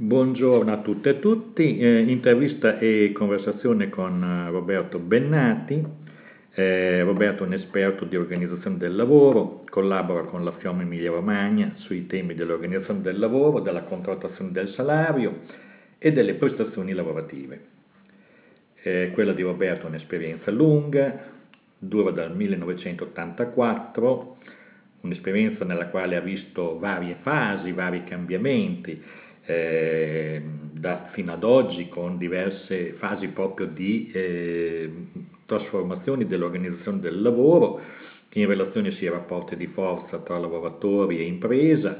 Buongiorno a tutte e tutti, eh, intervista e conversazione con eh, Roberto Bennati. Eh, Roberto è un esperto di organizzazione del lavoro, collabora con la FIOM Emilia Romagna sui temi dell'organizzazione del lavoro, della contrattazione del salario e delle prestazioni lavorative. Eh, quella di Roberto è un'esperienza lunga, dura dal 1984, un'esperienza nella quale ha visto varie fasi, vari cambiamenti, eh, da, fino ad oggi con diverse fasi proprio di eh, trasformazioni dell'organizzazione del lavoro in relazione sia ai rapporti di forza tra lavoratori e impresa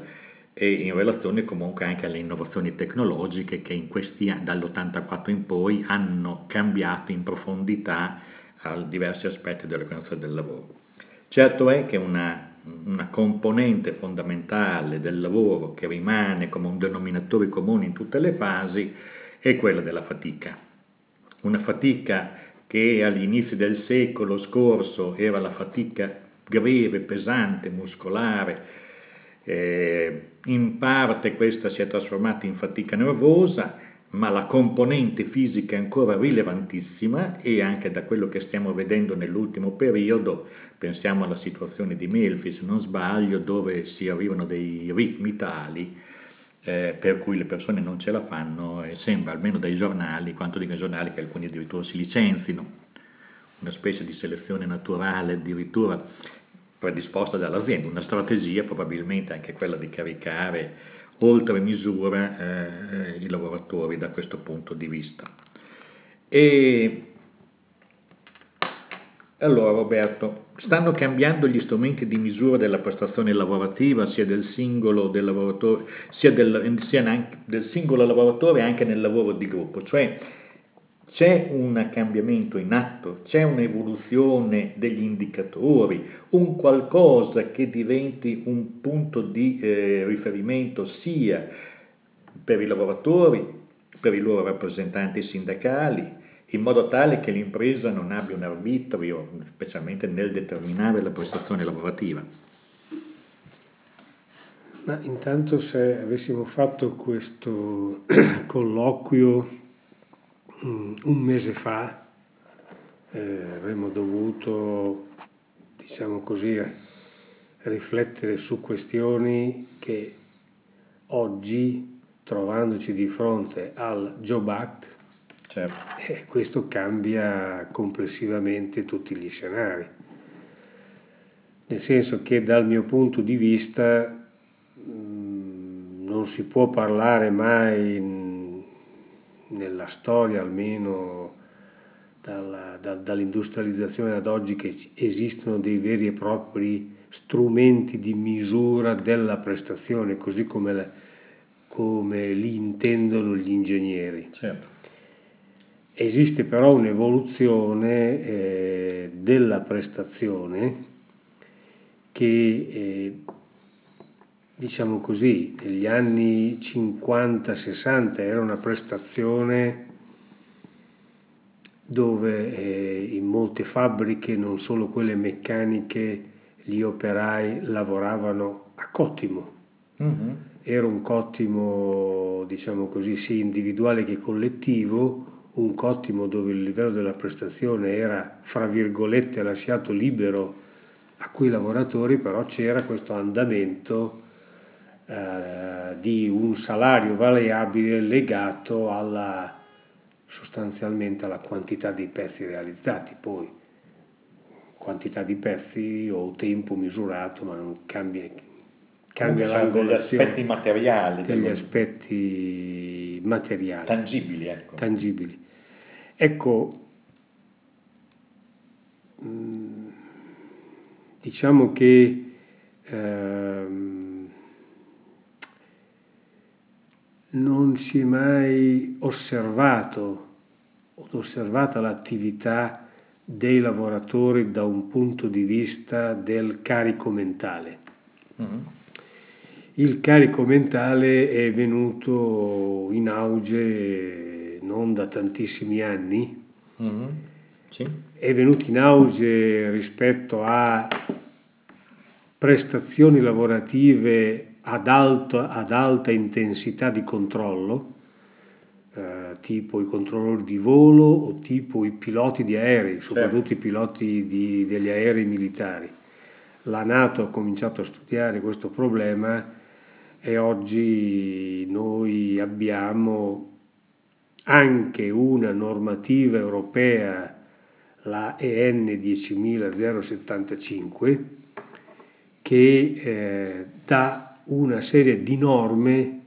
e in relazione comunque anche alle innovazioni tecnologiche che in questi anni, dall'84 in poi hanno cambiato in profondità diversi aspetti dell'organizzazione del lavoro. Certo è che una una componente fondamentale del lavoro che rimane come un denominatore comune in tutte le fasi è quella della fatica. Una fatica che agli inizi del secolo scorso era la fatica greve, pesante, muscolare, eh, in parte questa si è trasformata in fatica nervosa, ma la componente fisica è ancora rilevantissima e anche da quello che stiamo vedendo nell'ultimo periodo, pensiamo alla situazione di Melfi, se non sbaglio, dove si arrivano dei ritmi tali eh, per cui le persone non ce la fanno e sembra, almeno dai giornali, quanto dicono i giornali, che alcuni addirittura si licenzino, una specie di selezione naturale addirittura predisposta dall'azienda, una strategia probabilmente anche quella di caricare oltre misura eh, i lavoratori da questo punto di vista. E allora Roberto, stanno cambiando gli strumenti di misura della prestazione lavorativa sia del singolo del lavoratore, sia del, sia del singolo lavoratore anche nel lavoro di gruppo, cioè c'è un cambiamento in atto, c'è un'evoluzione degli indicatori, un qualcosa che diventi un punto di eh, riferimento sia per i lavoratori, per i loro rappresentanti sindacali, in modo tale che l'impresa non abbia un arbitrio, specialmente nel determinare la prestazione lavorativa. Ma intanto se avessimo fatto questo colloquio un mese fa eh, avremmo dovuto, diciamo così, riflettere su questioni che oggi, trovandoci di fronte al Job Act, certo. eh, questo cambia complessivamente tutti gli scenari. Nel senso che dal mio punto di vista mh, mm, non si può parlare mai nella storia almeno dalla, da, dall'industrializzazione ad oggi che esistono dei veri e propri strumenti di misura della prestazione, così come, le, come li intendono gli ingegneri. Certo. Esiste però un'evoluzione eh, della prestazione che eh, diciamo così, negli anni 50-60 era una prestazione dove eh, in molte fabbriche, non solo quelle meccaniche, gli operai lavoravano a cottimo. Mm-hmm. Era un cottimo, diciamo così, sia individuale che collettivo, un cottimo dove il livello della prestazione era, fra virgolette, lasciato libero a quei lavoratori, però c'era questo andamento di un salario variabile legato alla, sostanzialmente alla quantità dei pezzi realizzati, poi quantità di pezzi o tempo misurato, ma non cambia, cambia l'angolazione. Degli aspetti materiali. Degli dello... aspetti materiali. Tangibili, ecco. Tangibili. Ecco, mm, diciamo che ehm, non si è mai osservato o osservata l'attività dei lavoratori da un punto di vista del carico mentale. Mm-hmm. Il carico mentale è venuto in auge non da tantissimi anni, mm-hmm. sì. è venuto in auge rispetto a prestazioni lavorative ad, alto, ad alta intensità di controllo, eh, tipo i controllori di volo o tipo i piloti di aerei, soprattutto certo. i piloti di, degli aerei militari. La Nato ha cominciato a studiare questo problema e oggi noi abbiamo anche una normativa europea, la EN 10075, che eh, dà una serie di norme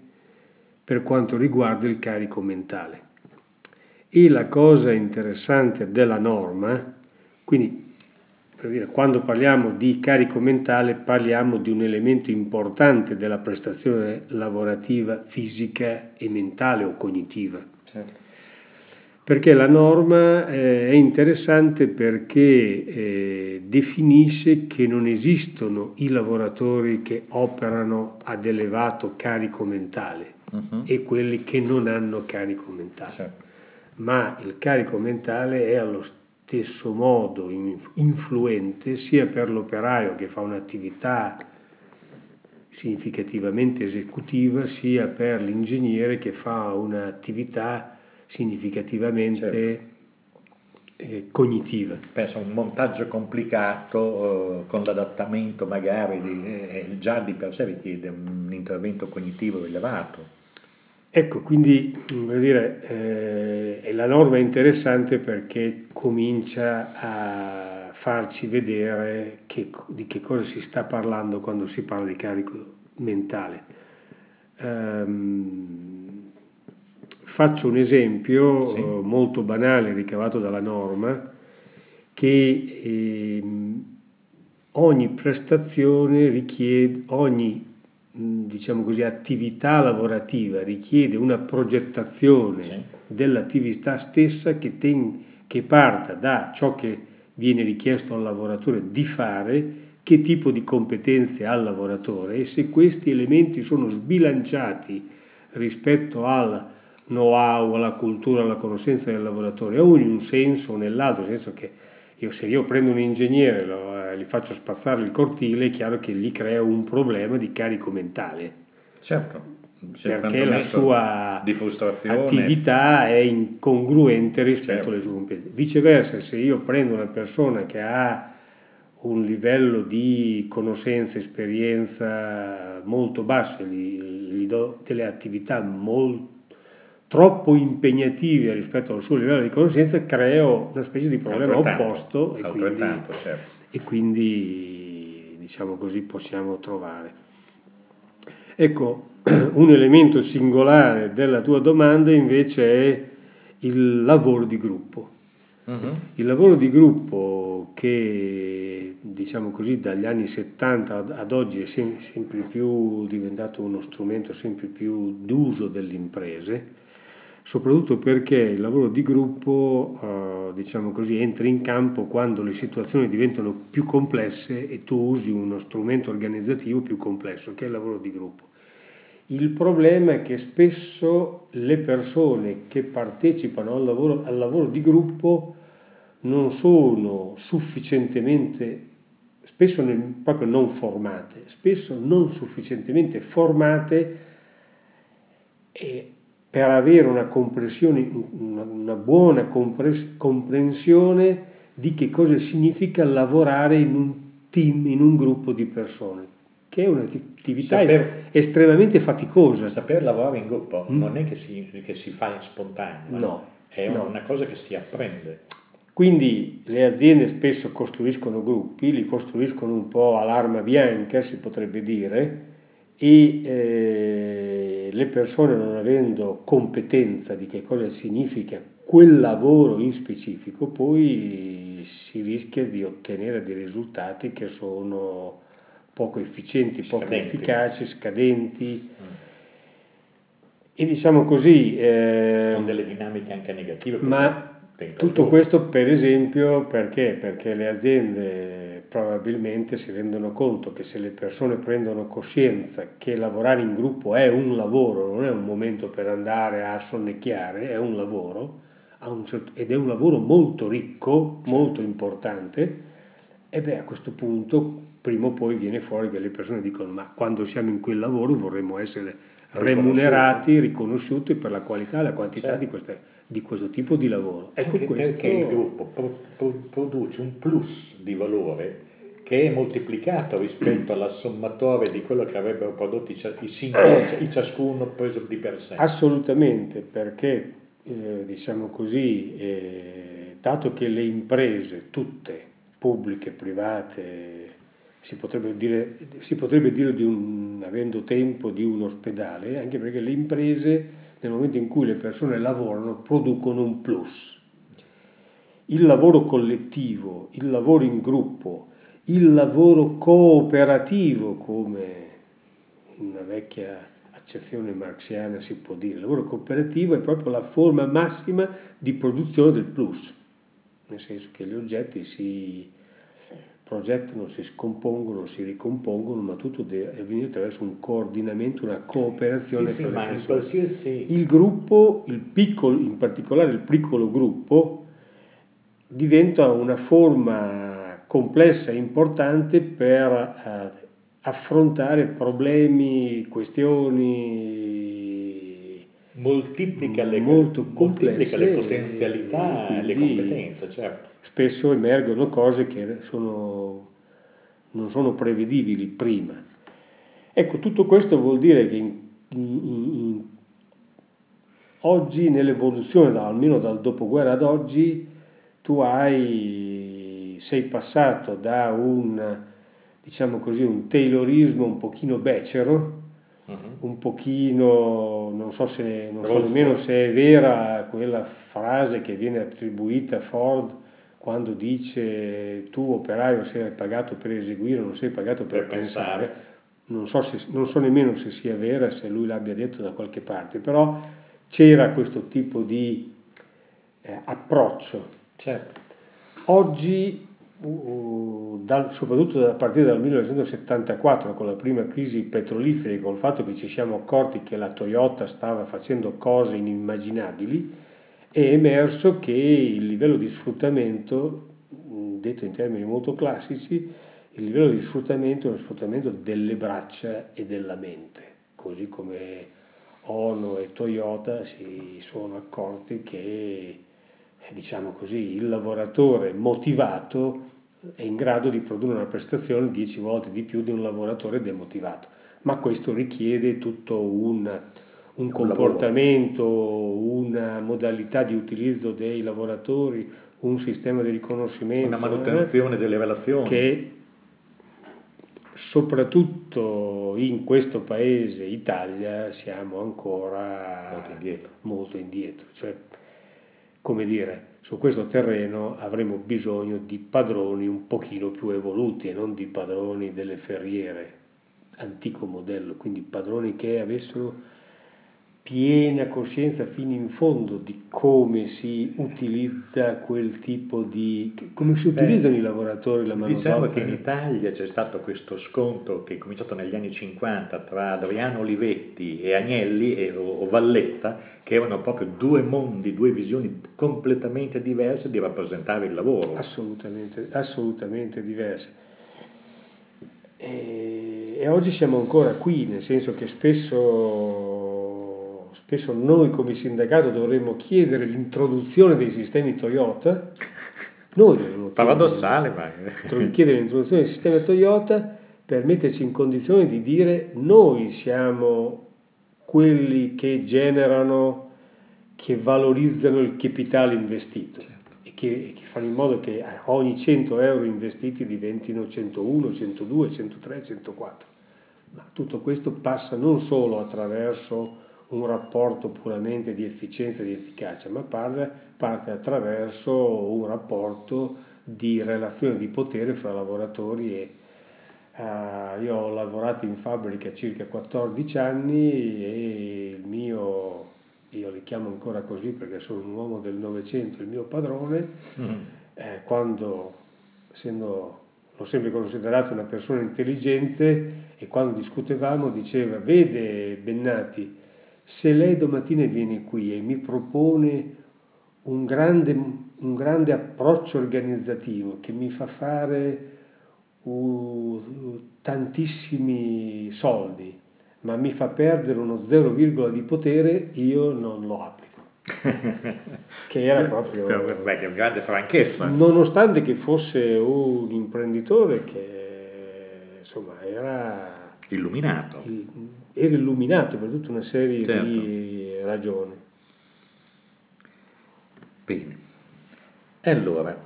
per quanto riguarda il carico mentale. E la cosa interessante della norma, quindi dire, quando parliamo di carico mentale parliamo di un elemento importante della prestazione lavorativa fisica e mentale o cognitiva. Certo. Perché la norma eh, è interessante perché eh, definisce che non esistono i lavoratori che operano ad elevato carico mentale uh-huh. e quelli che non hanno carico mentale. Certo. Ma il carico mentale è allo stesso modo influente sia per l'operaio che fa un'attività significativamente esecutiva, sia per l'ingegnere che fa un'attività significativamente certo. eh, cognitiva. Penso a un montaggio complicato eh, con l'adattamento magari di, eh, già di per sé richiede un intervento cognitivo rilevato. Ecco, quindi dire, eh, la norma è interessante perché comincia a farci vedere che, di che cosa si sta parlando quando si parla di carico mentale. Um, faccio un esempio sì. uh, molto banale ricavato dalla norma che eh, ogni prestazione richiede, ogni diciamo così, attività lavorativa richiede una progettazione sì. dell'attività stessa che, ten, che parta da ciò che viene richiesto al lavoratore di fare, che tipo di competenze ha il lavoratore e se questi elementi sono sbilanciati rispetto al know-how, alla cultura, alla conoscenza del lavoratore, o in un senso o nell'altro, nel senso che io, se io prendo un ingegnere e eh, gli faccio spazzare il cortile, è chiaro che gli creo un problema di carico mentale. Certo. Perché la sua attività è incongruente rispetto certo. alle sue competenze. Viceversa, se io prendo una persona che ha un livello di conoscenza, esperienza molto basso, gli, gli do delle attività molto troppo impegnative rispetto al suo livello di conoscenza, creo una specie di problema opposto e quindi, certo. e quindi, diciamo così, possiamo trovare. Ecco, un elemento singolare della tua domanda invece è il lavoro di gruppo. Uh-huh. Il lavoro di gruppo che, diciamo così, dagli anni 70 ad oggi è sempre più diventato uno strumento sempre più d'uso delle imprese, soprattutto perché il lavoro di gruppo, eh, diciamo così, entra in campo quando le situazioni diventano più complesse e tu usi uno strumento organizzativo più complesso, che è il lavoro di gruppo. Il problema è che spesso le persone che partecipano al lavoro, al lavoro di gruppo non sono sufficientemente, spesso proprio non formate, spesso non sufficientemente formate e per avere una, una buona comprensione di che cosa significa lavorare in un team, in un gruppo di persone, che è un'attività saper, estremamente faticosa. Saper lavorare in gruppo mm. non è che si, che si fa spontaneo, no, è no. una cosa che si apprende. Quindi le aziende spesso costruiscono gruppi, li costruiscono un po' all'arma bianca, si potrebbe dire, e eh, le persone non avendo competenza di che cosa significa quel lavoro in specifico, poi si rischia di ottenere dei risultati che sono poco efficienti, poco scadenti. efficaci, scadenti. Mm. E diciamo così... Eh, Con delle dinamiche anche negative. Ma tutto questo per esempio perché? Perché le aziende probabilmente si rendono conto che se le persone prendono coscienza che lavorare in gruppo è un lavoro, non è un momento per andare a sonnecchiare, è un lavoro certo, ed è un lavoro molto ricco, molto importante, e beh a questo punto prima o poi viene fuori che le persone dicono ma quando siamo in quel lavoro vorremmo essere remunerati, riconosciuti per la qualità e la quantità certo. di, queste, di, questo tipo di lavoro. Ecco Anche questo... perché il gruppo pro, pro, produce un plus di valore che è moltiplicato rispetto alla sommatoria di quello che avrebbero prodotto i singoli, ciascuno preso di per sé. Assolutamente, perché eh, diciamo così, eh, dato che le imprese, tutte, pubbliche, private, si potrebbe dire, si potrebbe dire di un, avendo tempo, di un ospedale, anche perché le imprese, nel momento in cui le persone lavorano, producono un plus. Il lavoro collettivo, il lavoro in gruppo, il lavoro cooperativo, come in una vecchia accezione marxiana si può dire. Il lavoro cooperativo è proprio la forma massima di produzione del plus, nel senso che gli oggetti si progettano, si scompongono, si ricompongono, ma tutto deve avvenire attraverso un coordinamento, una cooperazione sì, sì, qualsiasi... Il gruppo, il piccolo, in particolare il piccolo gruppo, diventa una forma complessa e importante per eh, affrontare problemi, questioni moltiplica le, molto moltiplica le potenzialità e le competenze, certo. Spesso emergono cose che sono, non sono prevedibili prima. Ecco, tutto questo vuol dire che in, in, in, oggi nell'evoluzione, almeno dal dopoguerra ad oggi, tu hai, sei passato da un diciamo così, un taylorismo un pochino becero, uh-huh. un pochino, non so, se, non so nemmeno se è vera quella frase che viene attribuita a Ford quando dice tu operaio sei pagato per eseguire, non sei pagato per, per pensare. pensare. Non so, se, non so nemmeno se sia vera, se lui l'abbia detto da qualche parte, però c'era questo tipo di eh, approccio. Certo. Oggi dal, soprattutto a partire dal 1974 con la prima crisi petrolifera e col fatto che ci siamo accorti che la Toyota stava facendo cose inimmaginabili, è emerso che il livello di sfruttamento, detto in termini molto classici, il livello di sfruttamento è uno sfruttamento delle braccia e della mente, così come Ono e Toyota si sono accorti che diciamo così, il lavoratore motivato è in grado di produrre una prestazione 10 volte di più di un lavoratore demotivato, ma questo richiede tutto un, un comportamento, una modalità di utilizzo dei lavoratori, un sistema di riconoscimento. Una manutenzione eh, delle relazioni. Che soprattutto in questo paese, Italia, siamo ancora molto indietro. Molto indietro. Cioè, come dire, su questo terreno avremo bisogno di padroni un pochino più evoluti e non di padroni delle ferriere, antico modello, quindi padroni che avessero piena coscienza fino in fondo di come si utilizza quel tipo di... come si utilizzano Beh, i lavoratori, la manodopera. Diciamo che in Italia c'è stato questo scontro che è cominciato negli anni 50 tra Adriano Olivetti e Agnelli e, o, Valletta, che erano proprio due mondi, due visioni completamente diverse di rappresentare il lavoro. Assolutamente, assolutamente diverse. E, e oggi siamo ancora qui, nel senso che spesso spesso noi come sindacato dovremmo chiedere l'introduzione dei sistemi Toyota, noi dovremmo Paradossale, ma... chiedere l'introduzione dei sistemi Toyota per metterci in condizione di dire noi siamo quelli che generano, che valorizzano il capitale investito certo. e che, che, fanno in modo che ogni 100 euro investiti diventino 101, 102, 103, 104. Ma tutto questo passa non solo attraverso un rapporto puramente di efficienza e di efficacia, ma parte, parte attraverso un rapporto di relazione di potere fra lavoratori e uh, io ho lavorato in fabbrica circa 14 anni e il mio, io li chiamo ancora così perché sono un uomo del Novecento, il mio padrone, mm. eh, quando essendo l'ho sempre considerato una persona intelligente e quando discutevamo diceva vede Bennati se lei domattina viene qui e mi propone un grande, un grande approccio organizzativo che mi fa fare uh, tantissimi soldi, ma mi fa perdere uno 0, di potere, io non lo applico. che era proprio... Beh, che è un grande franchezza. Nonostante che fosse un imprenditore che insomma era... Illuminato. Era illuminato per tutta una serie certo. di ragioni. Bene. E allora,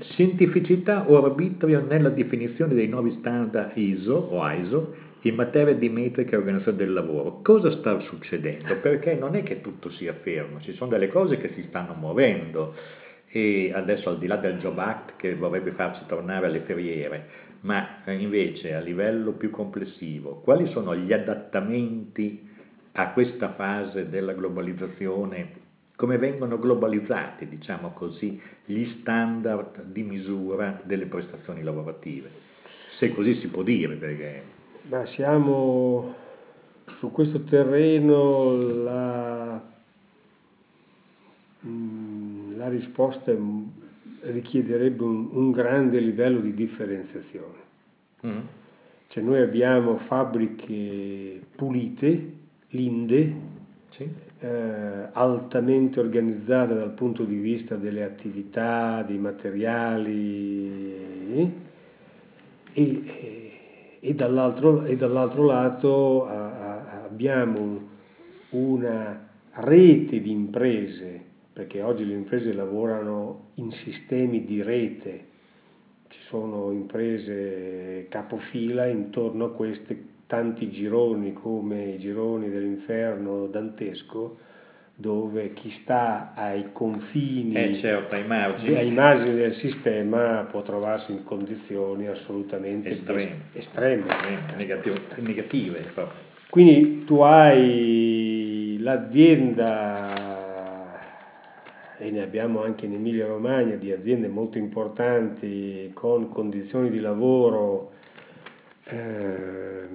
scientificità o arbitrio nella definizione dei nuovi standard ISO o ISO in materia di metrica e organizzazione del lavoro. Cosa sta succedendo? Perché non è che tutto sia fermo, ci sono delle cose che si stanno muovendo e adesso al di là del Job Act che vorrebbe farci tornare alle feriere, ma eh, invece a livello più complessivo, quali sono gli adattamenti a questa fase della globalizzazione? Come vengono globalizzati, diciamo così, gli standard di misura delle prestazioni lavorative? Se così si può dire, perché ma siamo su questo terreno, la, mm, la risposta richiederebbe un, un, grande livello di differenziazione. Mm. Cioè noi abbiamo fabbriche pulite, linde, sì. eh, altamente organizzate dal punto di vista delle attività, dei materiali eh, e, e dall'altro, e dall'altro lato a, a, abbiamo una rete di imprese, perché oggi le imprese lavorano in sistemi di rete, ci sono imprese capofila intorno a queste tanti gironi come i gironi dell'inferno dantesco dove chi sta ai confini, eh certo, ai, margini. ai margini del sistema può trovarsi in condizioni assolutamente estreme, estreme. Negative, negative. Quindi tu hai l'azienda, e ne abbiamo anche in Emilia Romagna, di aziende molto importanti con condizioni di lavoro eh,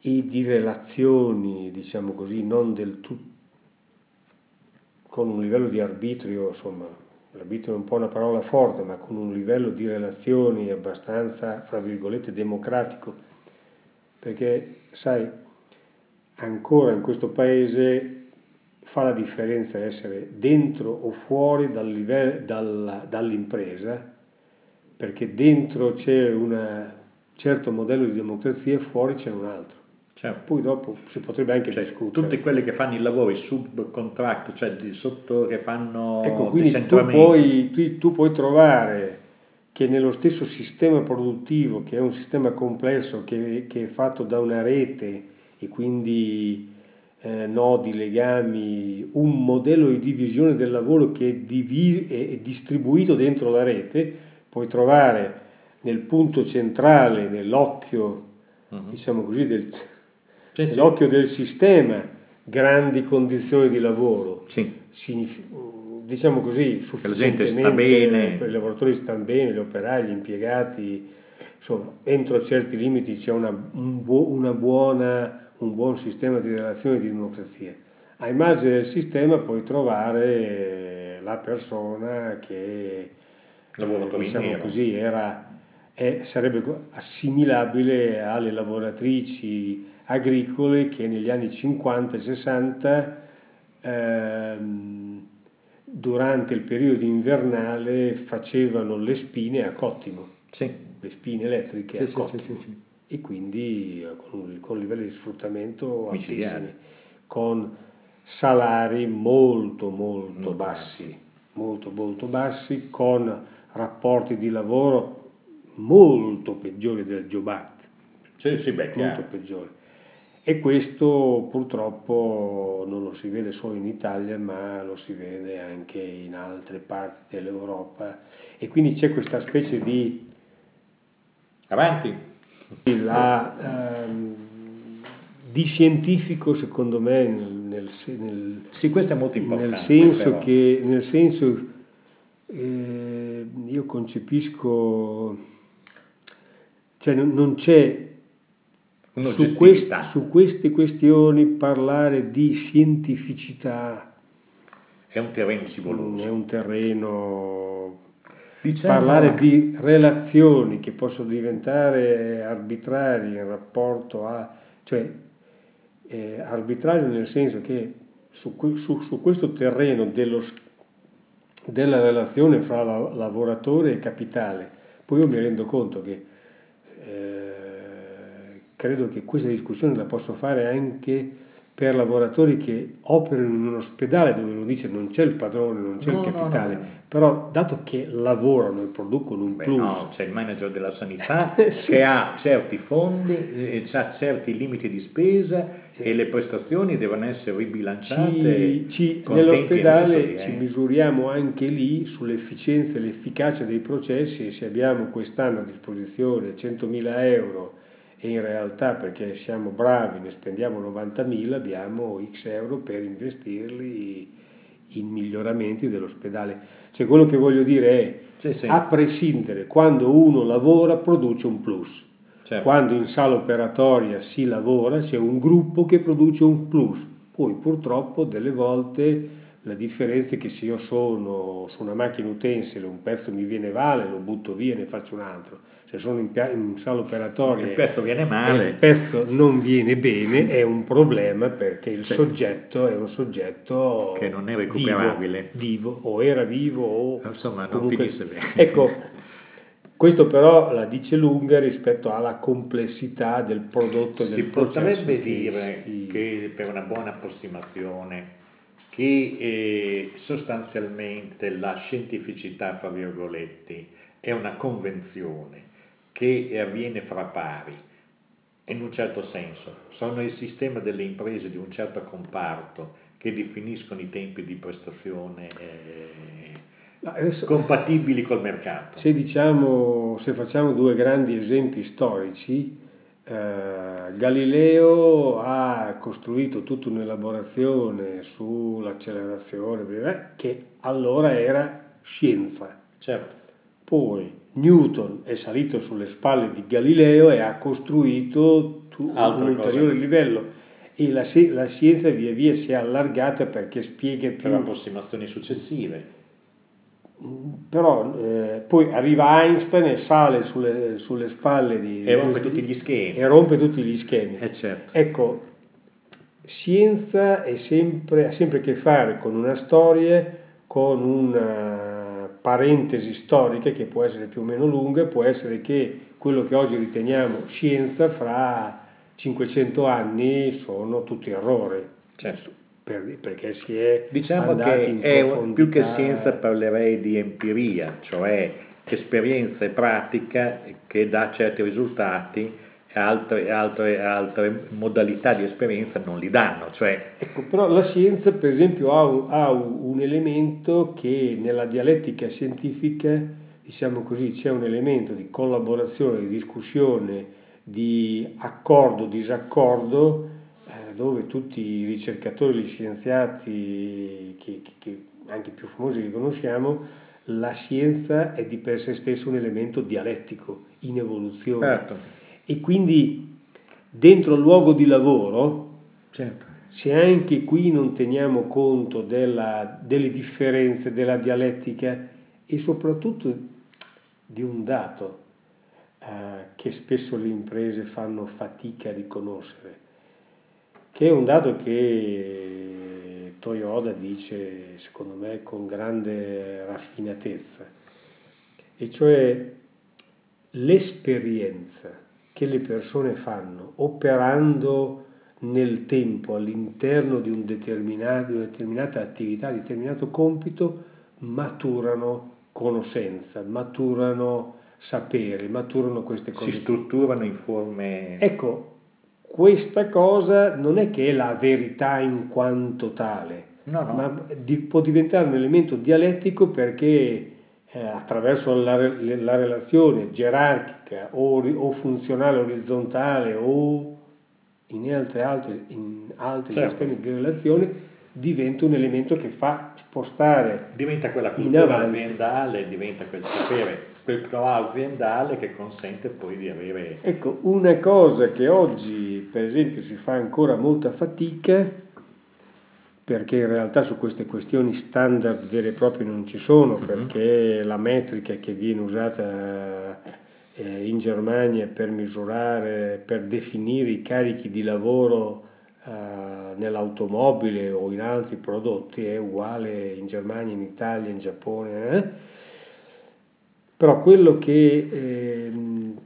e di relazioni, diciamo così, non del tutto con un livello di arbitrio, insomma, l'arbitrio è un po' una parola forte, ma con un livello di relazioni abbastanza, fra virgolette, democratico, perché, sai, ancora in questo paese fa la differenza essere dentro o fuori dal livello, dalla, dall'impresa, perché dentro c'è un certo modello di democrazia e fuori c'è un altro. Certo. Poi dopo si potrebbe anche cioè, discutere. Tutti quelli che fanno i lavori subcontract, cioè di sotto che fanno ecco, quindi tu puoi, tu, tu puoi trovare che nello stesso sistema produttivo, che è un sistema complesso, che, che è fatto da una rete e quindi eh, nodi, legami, un modello di divisione del lavoro che è, divi- è distribuito dentro la rete, puoi trovare nel punto centrale, nell'occhio, uh-huh. diciamo così, del, sì, nell'occhio sì. del sistema grandi condizioni di lavoro. Sì. diciamo così, sufficientemente bene. i lavoratori stanno bene, gli operai, gli impiegati, insomma, entro certi limiti c'è una, un, bu- una buona, un buon sistema di relazioni di democrazia. Ai margini del sistema puoi trovare la persona che diciamo così, era, è, sarebbe assimilabile alle lavoratrici agricole che negli anni 50 e 60 ehm, durante il periodo invernale facevano le spine a cottimo, sì. le spine elettriche sì, a cottimo sì, e quindi eh, con, con livelli di sfruttamento altissimi, con salari molto molto bassi, molto molto bassi, con rapporti di lavoro molto peggiori del Job Act, sì, sì, beh, molto peggiori. E questo purtroppo non lo si vede solo in Italia, ma lo si vede anche in altre parti dell'Europa. E quindi c'è questa specie di... Avanti! La, ehm, di scientifico, secondo me, nel, nel, sì, questo è molto importante. Nel senso però. che, nel senso, eh, io concepisco, cioè non, non c'è su, quest, su queste questioni parlare di scientificità è un terreno scivoloso. È un terreno... diciamo... parlare di relazioni che possono diventare arbitrarie in rapporto a... cioè eh, arbitrario nel senso che su, su, su questo terreno dello, della relazione fra la, lavoratore e capitale, poi io mi rendo conto che eh, credo che questa discussione la posso fare anche per lavoratori che operano in un ospedale dove lo dice non c'è il padrone, non c'è no, il capitale, no, no. però dato che lavorano e producono un Beh, plus... No, c'è il manager della sanità sì. che ha certi fondi, eh, ha certi limiti di spesa sì. e le prestazioni devono essere ribilanciate. Ci, ci, nell'ospedale ci misuriamo anche lì sull'efficienza e l'efficacia dei processi e se abbiamo quest'anno a disposizione 100.000 euro e in realtà perché siamo bravi, ne spendiamo 90.000, abbiamo X euro per investirli in miglioramenti dell'ospedale. Cioè quello che voglio dire è, sì, sì. a prescindere, quando uno lavora produce un plus. Certo. Quando in sala operatoria si lavora c'è un gruppo che produce un plus. Poi purtroppo delle volte la differenza è che se io sono su una macchina utensile, un pezzo mi viene vale, lo butto via e ne faccio un altro se sono in, in sala operatoria il pezzo viene male. il pezzo non viene bene è un problema perché il sì. soggetto è un soggetto che non è recuperabile. vivo, vivo o era vivo o insomma non comunque... finisse bene. Ecco questo però la dice lunga rispetto alla complessità del prodotto si del potrebbe dire si... che per una buona approssimazione che eh, sostanzialmente la scientificità, fra virgolette, è una convenzione che avviene fra pari, in un certo senso. Sono il sistema delle imprese di un certo comparto che definiscono i tempi di prestazione eh, adesso, compatibili col mercato. Se, diciamo, se facciamo due grandi esempi storici, eh, Galileo ha costruito tutta un'elaborazione sull'accelerazione che allora era scienza. Certo. Poi Newton è salito sulle spalle di Galileo e ha costruito un ulteriore livello e la, la, scienza via via si è allargata perché spiega più... Per approssimazioni successive. Però eh, poi arriva Einstein e sale sulle, sulle spalle di... E rompe tutti gli schemi. E rompe tutti gli schemi. Eh certo. Ecco, scienza sempre, ha sempre a che fare con una storia, con una parentesi storiche che può essere più o meno lunga, può essere che quello che oggi riteniamo scienza fra 500 anni sono tutti errori. Certo. Per, perché si è diciamo che è più che scienza parlerei di empiria, cioè esperienza e pratica che dà certi risultati altre, altre, altre, modalità di esperienza non li danno. Cioè... Ecco, però la scienza, per esempio, ha un, ha un elemento che nella dialettica scientifica, diciamo così, c'è un elemento di collaborazione, di discussione, di accordo, disaccordo, eh, dove tutti i ricercatori, gli scienziati, che, che anche più famosi li conosciamo, la scienza è di per sé stesso un elemento dialettico, in evoluzione. Certo e quindi dentro il luogo di lavoro, certo. se anche qui non teniamo conto della, delle differenze della dialettica e soprattutto di un dato eh, che spesso le imprese fanno fatica a riconoscere, che è un dato che Toyota dice, secondo me, con grande raffinatezza, e cioè l'esperienza che le persone fanno operando nel tempo all'interno di, un di una determinata attività, di determinato compito, maturano conoscenza, maturano sapere, maturano queste cose. Si strutturano in forme... Ecco, questa cosa non è che è la verità in quanto tale, no, no. ma di, può diventare un elemento dialettico perché eh, attraverso la, la, relazione gerarchica o, o, funzionale orizzontale o in altri, altri, in altri certo. sistemi di relazione diventa un elemento che fa spostare diventa quella cultura aziendale diventa quel sapere quel know aziendale che consente poi di avere ecco una cosa che oggi per esempio si fa ancora molta fatica perché in realtà su queste questioni standard vere e proprie non ci sono, Mhm. perché la metrica che viene usata eh, in Germania per misurare, per definire i carichi di lavoro eh, nell'automobile o in altri prodotti è uguale in Germania, in Italia, in Giappone. eh. Però quello che... ehm,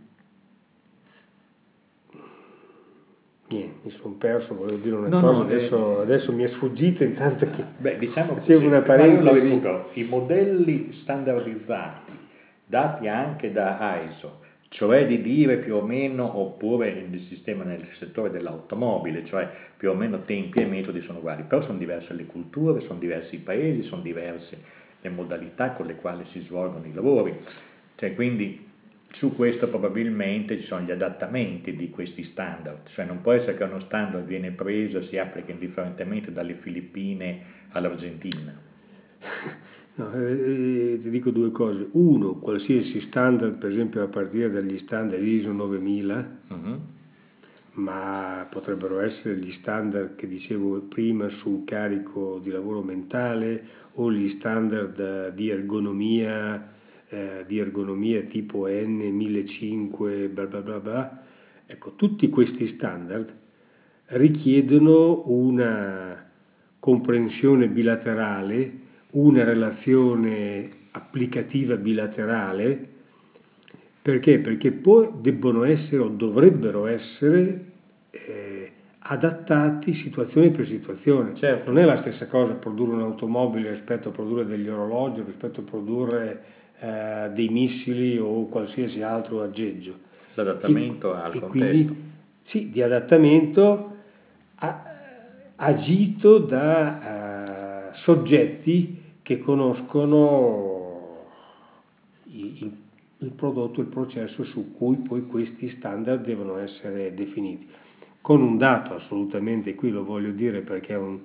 niente, mi sono perso, volevo dire una No, cosa, no, eh, adesso, adesso mi è sfuggita intanto che... Beh, diciamo Facevo così, una parentesi. recupero. I modelli standardizzati, dati anche da ISO, cioè di dire più o meno, oppure il sistema nel settore dell'automobile, cioè più o meno tempi e metodi sono uguali, però sono diverse le culture, sono diversi i paesi, sono diverse le modalità con le quali si svolgono i lavori. Cioè, quindi su questo probabilmente ci sono gli adattamenti di questi standard, cioè non può essere che uno standard viene preso e si applica indifferentemente dalle Filippine all'Argentina. No, eh, eh, ti dico due cose. Uno, qualsiasi standard, per esempio a partire dagli standard ISO 9000, Mhm. ma potrebbero essere gli standard che dicevo prima sul carico di lavoro mentale o gli standard di ergonomia, eh, di ergonomia tipo N1500, bla bla bla bla. Ecco, tutti questi standard richiedono una comprensione bilaterale, una relazione applicativa bilaterale perché? Perché poi debbono essere o dovrebbero essere eh, adattati situazione per situazione. Certo. Non è la stessa cosa produrre un'automobile rispetto a produrre degli orologi, rispetto a produrre eh, dei missili o qualsiasi altro aggeggio. L'adattamento E- al e contesto. quindi, sì, di adattamento a- agito da eh, soggetti che conoscono il, il prodotto, il processo su cui poi questi standard devono essere definiti. Con un dato assolutamente, qui lo voglio dire perché è, un-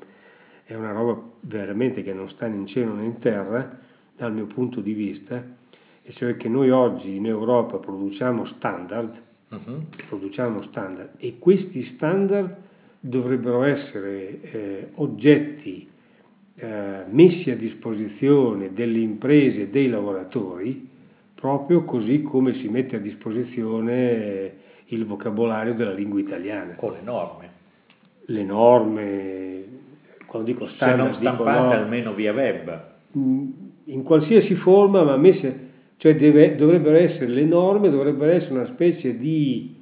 è una roba veramente che non sta né in cielo né in terra, dal mio punto di vista, e cioè che noi oggi in Europa produciamo standard, Mhm. produciamo standard e questi standard dovrebbero essere eh, oggetti eh, messi a disposizione delle imprese e dei lavoratori proprio così come si mette a disposizione eh, il vocabolario della lingua italiana. O le norme. Le norme, quando dico Se standard, non dico stampate no, almeno via web. mh, in qualsiasi forma, ma messe, cioè deve- dovrebbero essere le norme, dovrebbero essere una specie di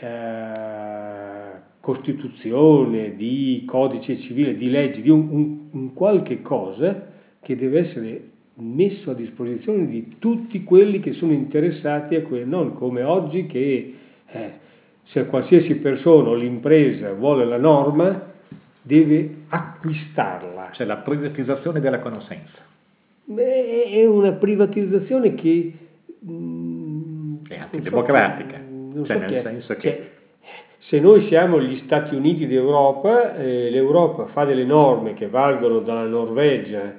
eh, costituzione, di codice civile, di legge, di un, un- un qualche cosa che deve essere messo a disposizione di tutti quelli che sono interessati a quello, non come oggi che eh, se qualsiasi persona o l'impresa vuole la norma deve acquistarla. Cioè la privatizzazione della conoscenza. Beh, È una privatizzazione che... mm, È so antidemocratica. non Cioè, so nel senso che- cioè, se noi siamo gli Stati Uniti d'Europa, eh, l'Europa fa delle norme che valgono dalla Norvegia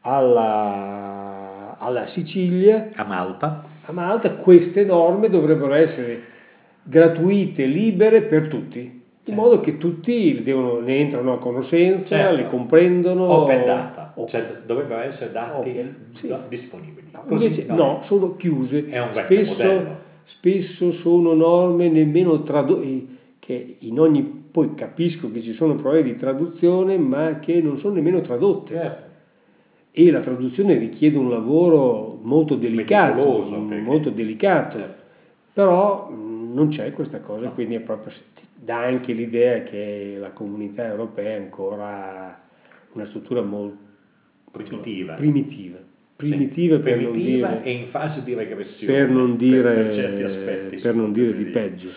alla, alla Sicilia, A Malta. a Malta, queste norme dovrebbero essere gratuite, libere per tutti, in modo che tutti devono- ne entrano a conoscenza, Certo. le comprendono. Open data. o- Cioè dovrebbero essere dati Open, sì. disponibili. No, Così invece no, sono chiuse. È un spesso, spesso sono norme nemmeno tradotte, che in ogni, poi capisco che ci sono problemi di traduzione, ma che non sono nemmeno tradotte. Certo. E la traduzione richiede un lavoro molto delicato, molto delicato. Certo. Però non c'è questa cosa, quindi è proprio, dà anche l'idea che la comunità europea è ancora una struttura molto Primitiva. primitiva. Primitiva Sì, per non primitiva dire e in fase di regressione. per non dire, per, per certi aspetti. per non dire di peggio.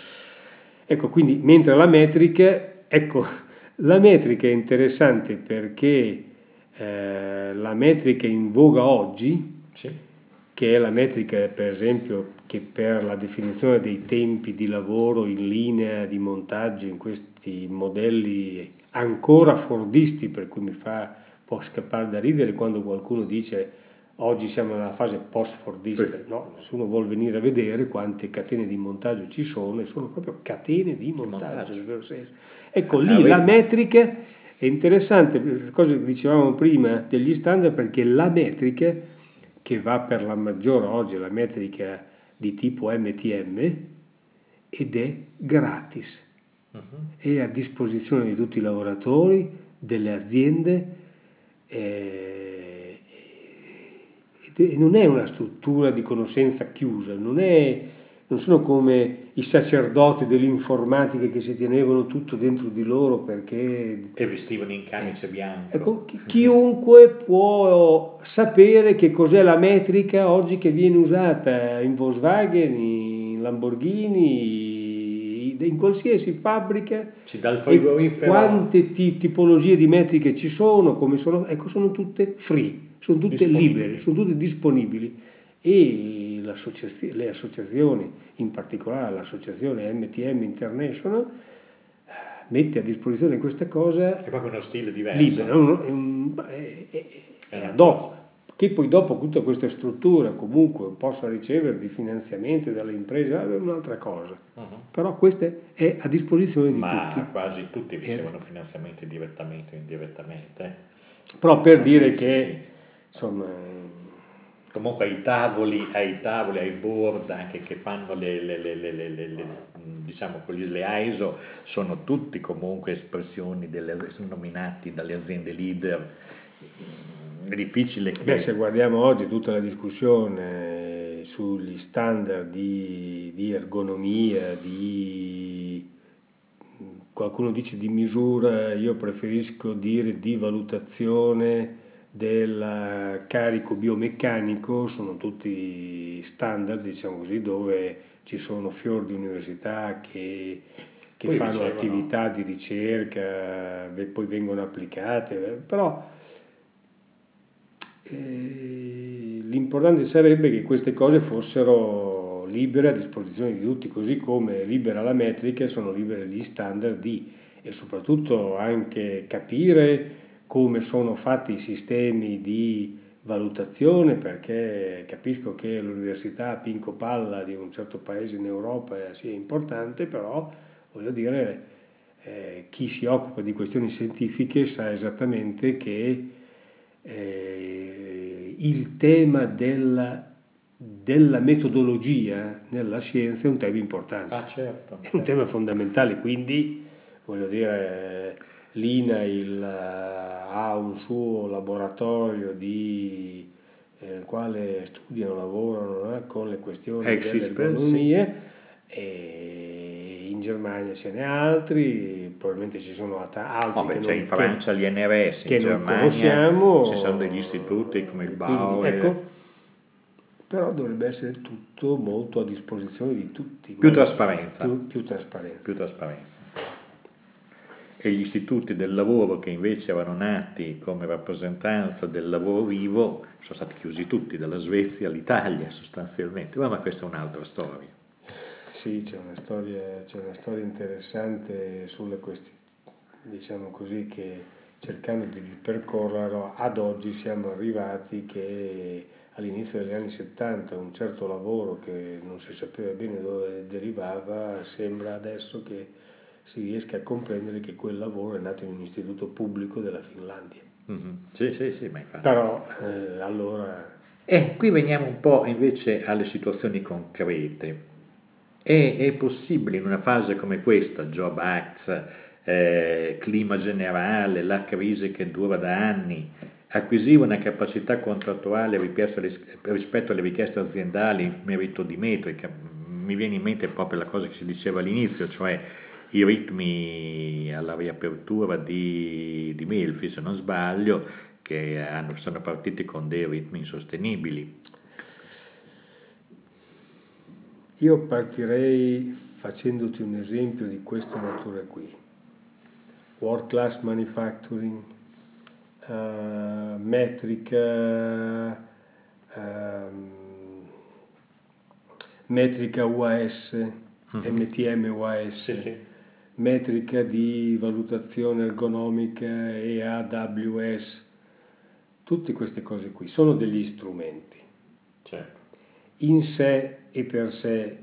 Ecco, quindi mentre la metrica, ecco, la metrica è interessante perché eh, la metrica in voga oggi, Sì. Che è la metrica per esempio che per la definizione dei tempi di lavoro in linea di montaggio in questi modelli ancora fordisti, per cui mi fa po' scappare da ridere quando qualcuno dice oggi siamo nella fase post-fordista, Sì. no, nessuno vuole venire a vedere quante catene di montaggio ci sono e sono proprio catene di montaggio, montaggio. Ecco Ah, lì la metrica È interessante, cosa che dicevamo prima degli standard, perché la metrica che va per la maggiore oggi, la metrica di tipo MTM, ed è gratis. Uh-huh. È a disposizione di tutti i lavoratori, delle aziende, eh, e non è una struttura di conoscenza chiusa, non è non sono come i sacerdoti dell'informatica che si tenevano tutto dentro di loro perché... E vestivano in camice bianche. Ecco, chiunque può sapere che cos'è la metrica oggi che viene usata in Volkswagen, in Lamborghini, in qualsiasi fabbrica. Ci dà il frigorifero. Quante t- tipologie di metriche ci sono, come sono, ecco, sono tutte free, sono tutte libere, sono tutte disponibili. E le associazioni, in particolare l'associazione MTM International, mette a disposizione questa cosa è proprio uno stile diverso. libero, è, è, è ad hoc che poi dopo tutta questa struttura comunque possa ricevere di finanziamenti dalle imprese è un'altra cosa. Uh-huh. però questa è a disposizione di ma tutti. ma quasi tutti ricevono finanziamenti direttamente o indirettamente. Però per dire che insomma comunque ai tavoli, ai tavoli, ai board anche che fanno le, le, le, le diciamo così, le AISO sono tutti comunque espressioni delle, sono nominati dalle aziende leader. È difficile che... Beh, se guardiamo oggi tutta la discussione sugli standard di, di ergonomia, di qualcuno dice di misura, io preferisco dire di valutazione del carico biomeccanico sono tutti standard, diciamo così, dove ci sono fior di università che, che fanno dicevano. attività di ricerca, poi vengono applicate, però eh, l'importante sarebbe che queste cose fossero libere a disposizione di tutti, così come libera la metrica sono liberi gli standard di e soprattutto anche capire come sono fatti i sistemi di valutazione perché capisco che l'università Pinco Palla di un certo paese in Europa sia importante, però voglio dire eh, chi si occupa di questioni scientifiche sa esattamente che eh, il tema della, della, metodologia nella scienza è un tema importante, ah, certo, è un tema fondamentale, quindi voglio dire l'INAIL ha un suo laboratorio di, nel eh, quale studiano, lavorano eh, con le questioni Exis, delle economie sì. e in Germania ce n'è altri, probabilmente ci sono altri oh, beh, che c'è non, in Francia che, l'INRS, che in Germania ci sono degli istituti come il BAU. Ecco, però dovrebbe essere tutto molto a disposizione di tutti. Più trasparenza. Più, più trasparenza. Più trasparenza e gli istituti del lavoro che invece erano nati come rappresentanza del lavoro vivo sono stati chiusi tutti, dalla Svezia all'Italia sostanzialmente, ma questa è un'altra storia. Sì, c'è una storia, c'è una storia interessante sulle questioni, diciamo così, che cercando di percorrerlo ad oggi siamo arrivati che all'inizio degli anni 70 un certo lavoro che non si sapeva bene dove derivava sembra adesso che si riesca a comprendere che quel lavoro è nato in un istituto pubblico della Finlandia. Mm-hmm. Sì, sì, sì, ma infatti. Però eh, allora... E qui veniamo un po' invece alle situazioni concrete. È, è possibile in una fase come questa, Job Acts, eh, clima generale, la crisi che dura da anni, acquisire una capacità contrattuale rispetto alle richieste aziendali in merito di metrica. Mi viene in mente proprio la cosa che si diceva all'inizio, cioè i ritmi alla riapertura di, di Melfi, se non sbaglio, che hanno, sono partiti con dei ritmi insostenibili. Io partirei facendoti un esempio di questa natura qui. World class manufacturing, uh, metrica, uh, metrica UAS, mm-hmm. MTM UAS. Sì, sì metrica di valutazione ergonomica e AWS, tutte queste cose qui sono degli strumenti. Certo. In sé e per sé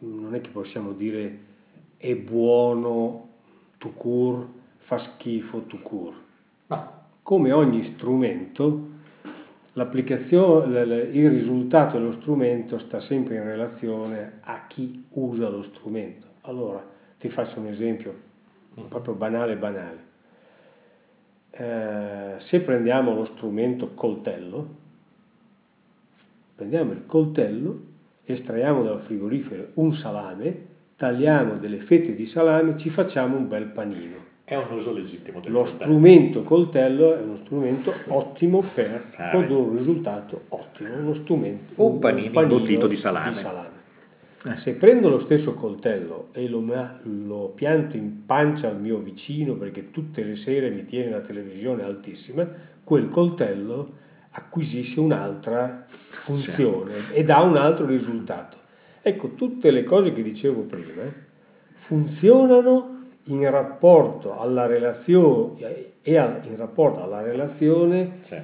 non è che possiamo dire è buono to cure fa schifo tu cur. No. Come ogni strumento, l'applicazione, il risultato dello strumento sta sempre in relazione a chi usa lo strumento. Allora, ti faccio un esempio proprio banale banale. Eh, se prendiamo lo strumento coltello, prendiamo il coltello, estraiamo dal frigorifero un salame, tagliamo delle fette di salame, ci facciamo un bel panino. È un uso legittimo del Lo coltello. strumento coltello è uno strumento ottimo per produrre un risultato ottimo, uno strumento, Un panino imbottito di salame. Eh. Se prendo lo stesso coltello e lo, lo pianto in pancia al mio vicino perché tutte le sere mi tiene la televisione altissima, quel coltello acquisisce un'altra funzione e dà un altro risultato. Ecco, tutte le cose che dicevo prima eh, funzionano in rapporto alla relazione e al- in rapporto alla relazione Sì.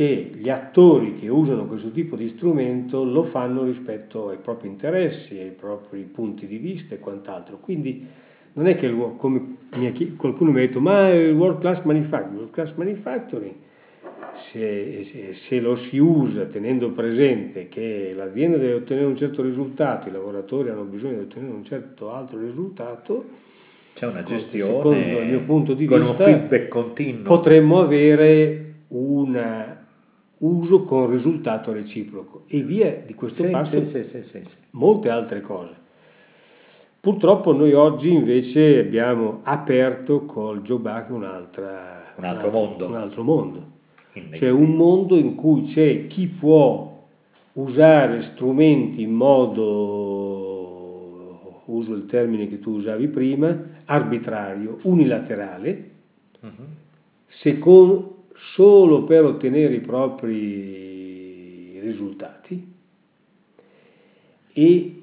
Che gli attori che usano questo tipo di strumento lo fanno rispetto ai propri interessi, ai propri punti di vista e quant'altro. Quindi non è che il come qualcuno mi ha detto ma il world class manufacturing, world class manufacturing se, se- se lo si usa tenendo presente che l'azienda deve ottenere un certo risultato, i lavoratori hanno bisogno di ottenere un certo altro risultato, C'è una Secondo gestione il mio punto di con vista, un feedback continuo. potremmo avere un uso con risultato reciproco e via di questo Sì, passo sì, sì, molte altre cose. Purtroppo noi oggi invece abbiamo aperto col Joe un'altra, Un altro mondo. un altro mondo. C'è un mondo in cui c'è chi può usare strumenti in modo, uso il termine che tu usavi prima, arbitrario, unilaterale, secon- solo per ottenere i propri risultati e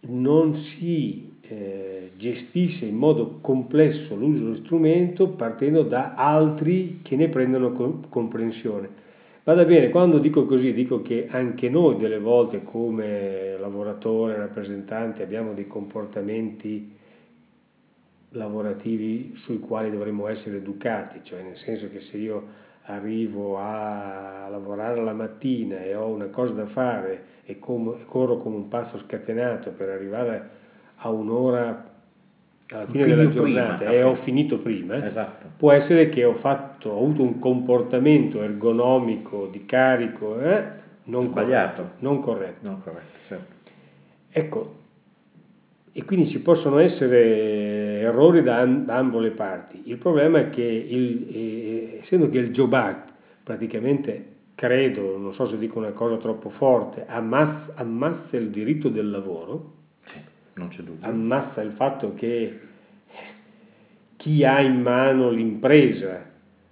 non si eh, gestisce in modo complesso l'uso dello strumento partendo da altri che ne prendono com- comprensione. Vada bene, quando dico così dico che anche noi delle volte come lavoratore, rappresentante abbiamo dei comportamenti lavorativi sui quali dovremmo essere educati, cioè nel senso che se io arrivo a lavorare la mattina e ho una cosa da fare e com- corro come un pazzo scatenato per arrivare a un'ora alla fine della prima, giornata a e ho finito prima, Esatto. può essere che ho, fatto, ho avuto un comportamento ergonomico di carico eh, non Sbagliato. corretto, non corretto. Non corretto, certo. Ecco, e quindi ci possono essere errori da, da ambo le parti. Il problema è che, il, eh, essendo che il Jobac praticamente, credo, non so se dico una cosa troppo forte, ammazza, ammazza il diritto del lavoro, Sì, non c'è dubbio. ammazza il fatto che chi ha in mano l'impresa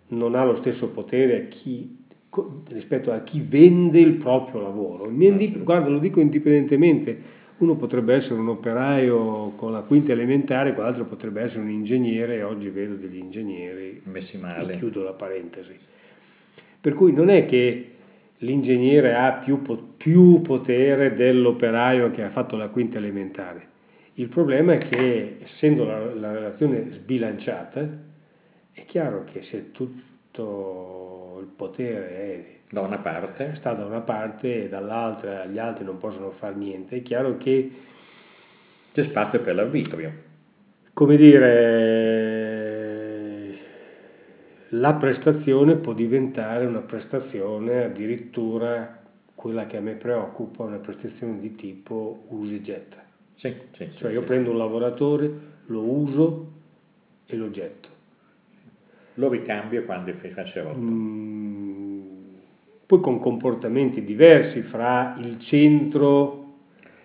non ha lo stesso potere a chi- rispetto a chi vende il proprio lavoro. Indi- guarda, lo dico indipendentemente, uno potrebbe essere un operaio con la quinta elementare, quell'altro potrebbe essere un ingegnere e oggi vedo degli ingegneri, Messi male. chiudo la parentesi. Per cui non è che l'ingegnere ha più, più potere dell'operaio che ha fatto la quinta elementare. Il problema è che essendo la, la relazione sbilanciata, è chiaro che se tutto il potere è Da una parte. sta da una parte e dall'altra gli altri non possono fare niente, è chiaro che, C'è spazio per l'arbitrio. come dire, la prestazione può diventare una prestazione addirittura quella che a me preoccupa, una prestazione di tipo usa e getta. Sì, sì, sì, Cioè io sì. prendo un lavoratore, lo uso e lo getto. Lo ricambio quando faccio rotto. Mm, poi con comportamenti diversi fra il centro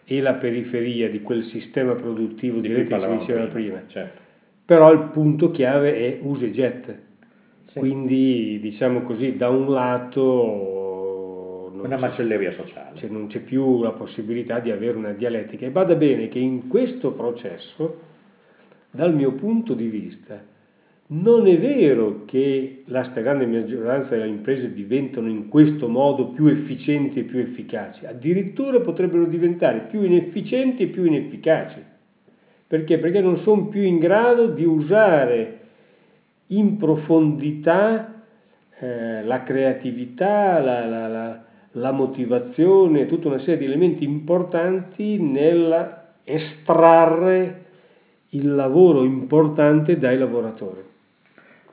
e la periferia di quel sistema produttivo di Di rete che si diceva prima. Certo. Però il punto chiave è usa e getta. Sì. Quindi diciamo così, da un lato non Una c'è- macelleria sociale. cioè non c'è più la possibilità di avere una dialettica. E bada bene che in questo processo, dal mio punto di vista, non è vero che la stragrande maggioranza delle imprese diventano in questo modo più efficienti e più efficaci, addirittura potrebbero diventare più inefficienti e più inefficaci. Perché? Perché non sono più in grado di usare in profondità eh, la creatività, la, la, la, la, motivazione, tutta una serie di elementi importanti nell'estrarre il lavoro importante dai lavoratori.